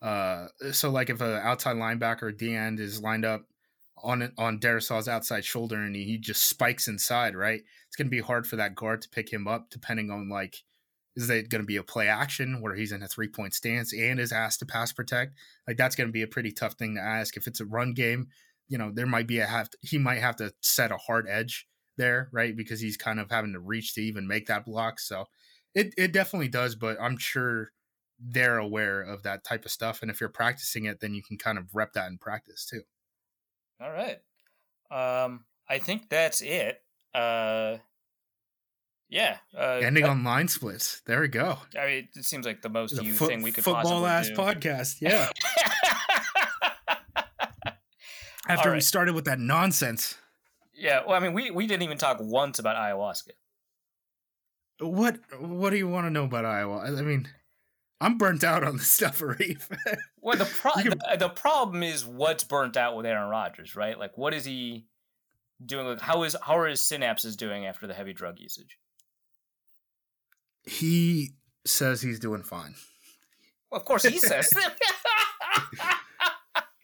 uh, so like if a outside linebacker or D end is lined up on on Darrisaw's outside shoulder and he, just spikes inside, right? It's gonna be hard for that guard to pick him up, depending on like is it going to be a play action where he's in a three point stance and is asked to pass protect? Like that's going to be a pretty tough thing to ask. If it's a run game, you know there might be a have to, he might have to set a hard edge there, right? Because he's kind of having to reach to even make that block. So it it definitely does, but I'm sure they're aware of that type of stuff. And if you're practicing it, then you can kind of rep that in practice too. All right. Um, I think that's it. Uh, yeah. Uh, Ending that- on line splits. There we go. I mean, it seems like the most The you fo- thing we could football possibly ass do. podcast. Yeah. After we started with that nonsense. yeah. Well, I mean, we we didn't even talk once about ayahuasca. What what do you want to know about Iowa? I I mean, I'm burnt out on this stuff, Arif. Well, the, pro- can- the, the problem is what's burnt out with Aaron Rodgers, right? Like, what is he doing? Like, how is how are his synapses doing after the heavy drug usage? he says he's doing fine. Well, of course, he says.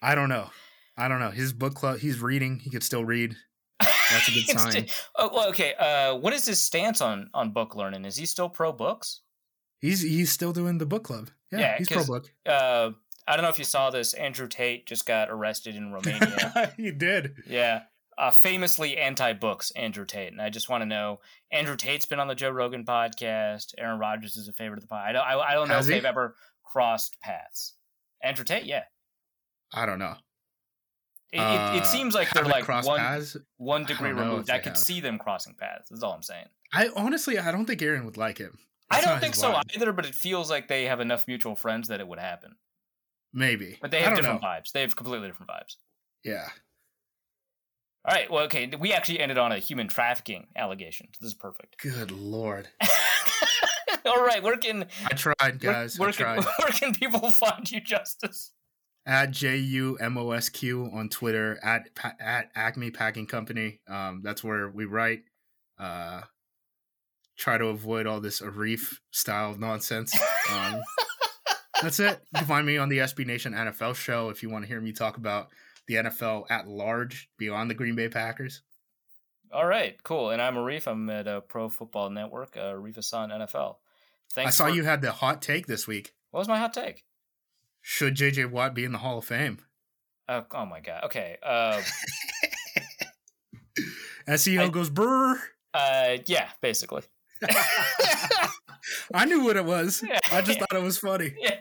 I don't know. I don't know. His book club, he's reading. He could still read. That's a good sign. oh, okay. Uh, what is his stance on on book learning? Is he still pro books? He's he's still doing the book club. Yeah, Yeah, he's pro book. Uh, I don't know if you saw this. Andrew Tate just got arrested in Romania. he did. yeah. Uh, famously anti-books, Andrew Tate, and I just want to know. Andrew Tate's been on the Joe Rogan podcast. Aaron Rodgers is a favorite of the pod. I don't. I, I don't know Has if he? they've ever crossed paths. Andrew Tate, yeah. I don't know. It, uh, it, it, seems like they're like one, paths? one degree removed. I could have. see them crossing paths. That's all I'm saying. I honestly, I don't think Aaron would like him. That's I don't think so either, but it feels like they have enough mutual friends that it would happen. Maybe, but they have different know. vibes. They have completely different vibes. Yeah. All right. Well, okay. We actually ended on a human trafficking allegation. This is perfect. Good lord. All right. Where can I tried, guys? Where, where I tried. Can, where can people find you, Justis? At J U M O S Q on Twitter at at Acme Packing Company. Um, that's where we write. Uh, try to avoid all this Arif style nonsense. Um, that's it. You can find me on the SB Nation NFL show if you want to hear me talk about the NFL at large beyond the Green Bay Packers. All right, cool. And I'm Arif. I'm at uh, Pro Football Network, uh, Arif Hasan NFL. Thanks I saw for... you had the hot take this week. What was my hot take? Should JJ Watt be in the Hall of Fame? Uh, oh my god. Okay. Uh, SEO I, goes brr. Uh, yeah, basically. I knew what it was. I just thought it was funny. Yeah.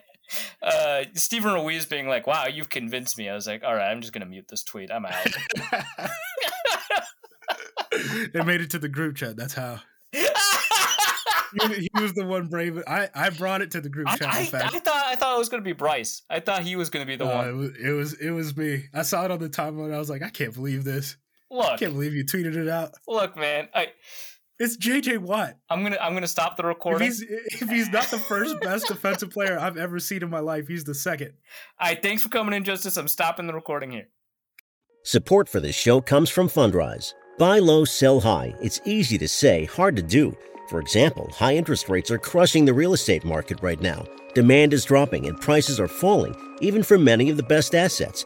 Uh, Steven Ruiz being like, "Wow, you've convinced me." I was like, "All right, I'm just gonna mute this tweet. I'm out." it made it to the group chat. That's how. he, was the one brave. I, I brought it to the group chat. I, I, I, thought I thought it was gonna be Bryce. I thought he was gonna be the uh, one. It was, it was, it was me. I saw it on the timeline. I was like, I can't believe this. Look, I can't believe you tweeted it out. Look, man, I it's JJ Watt. I'm gonna I'm gonna stop the recording. If he's, if he's not the first best defensive player I've ever seen in my life, he's the second. All right, thanks for coming in, Justis. I'm stopping the recording here. Support for this show comes from Fundrise. Buy low, sell high. It's easy to say, hard to do. For example, high interest rates are crushing the real estate market right now. Demand is dropping and prices are falling, even for many of the best assets.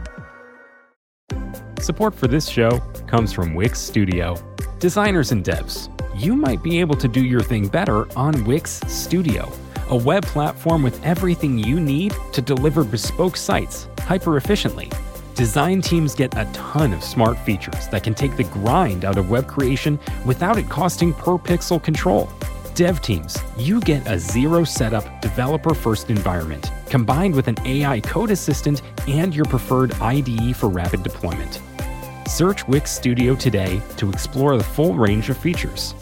Support for this show comes from Wix Studio. Designers and devs, you might be able to do your thing better on Wix Studio, a web platform with everything you need to deliver bespoke sites hyper efficiently. Design teams get a ton of smart features that can take the grind out of web creation without it costing per pixel control. Dev teams, you get a zero setup, developer first environment combined with an AI code assistant and your preferred IDE for rapid deployment. Search Wix Studio today to explore the full range of features.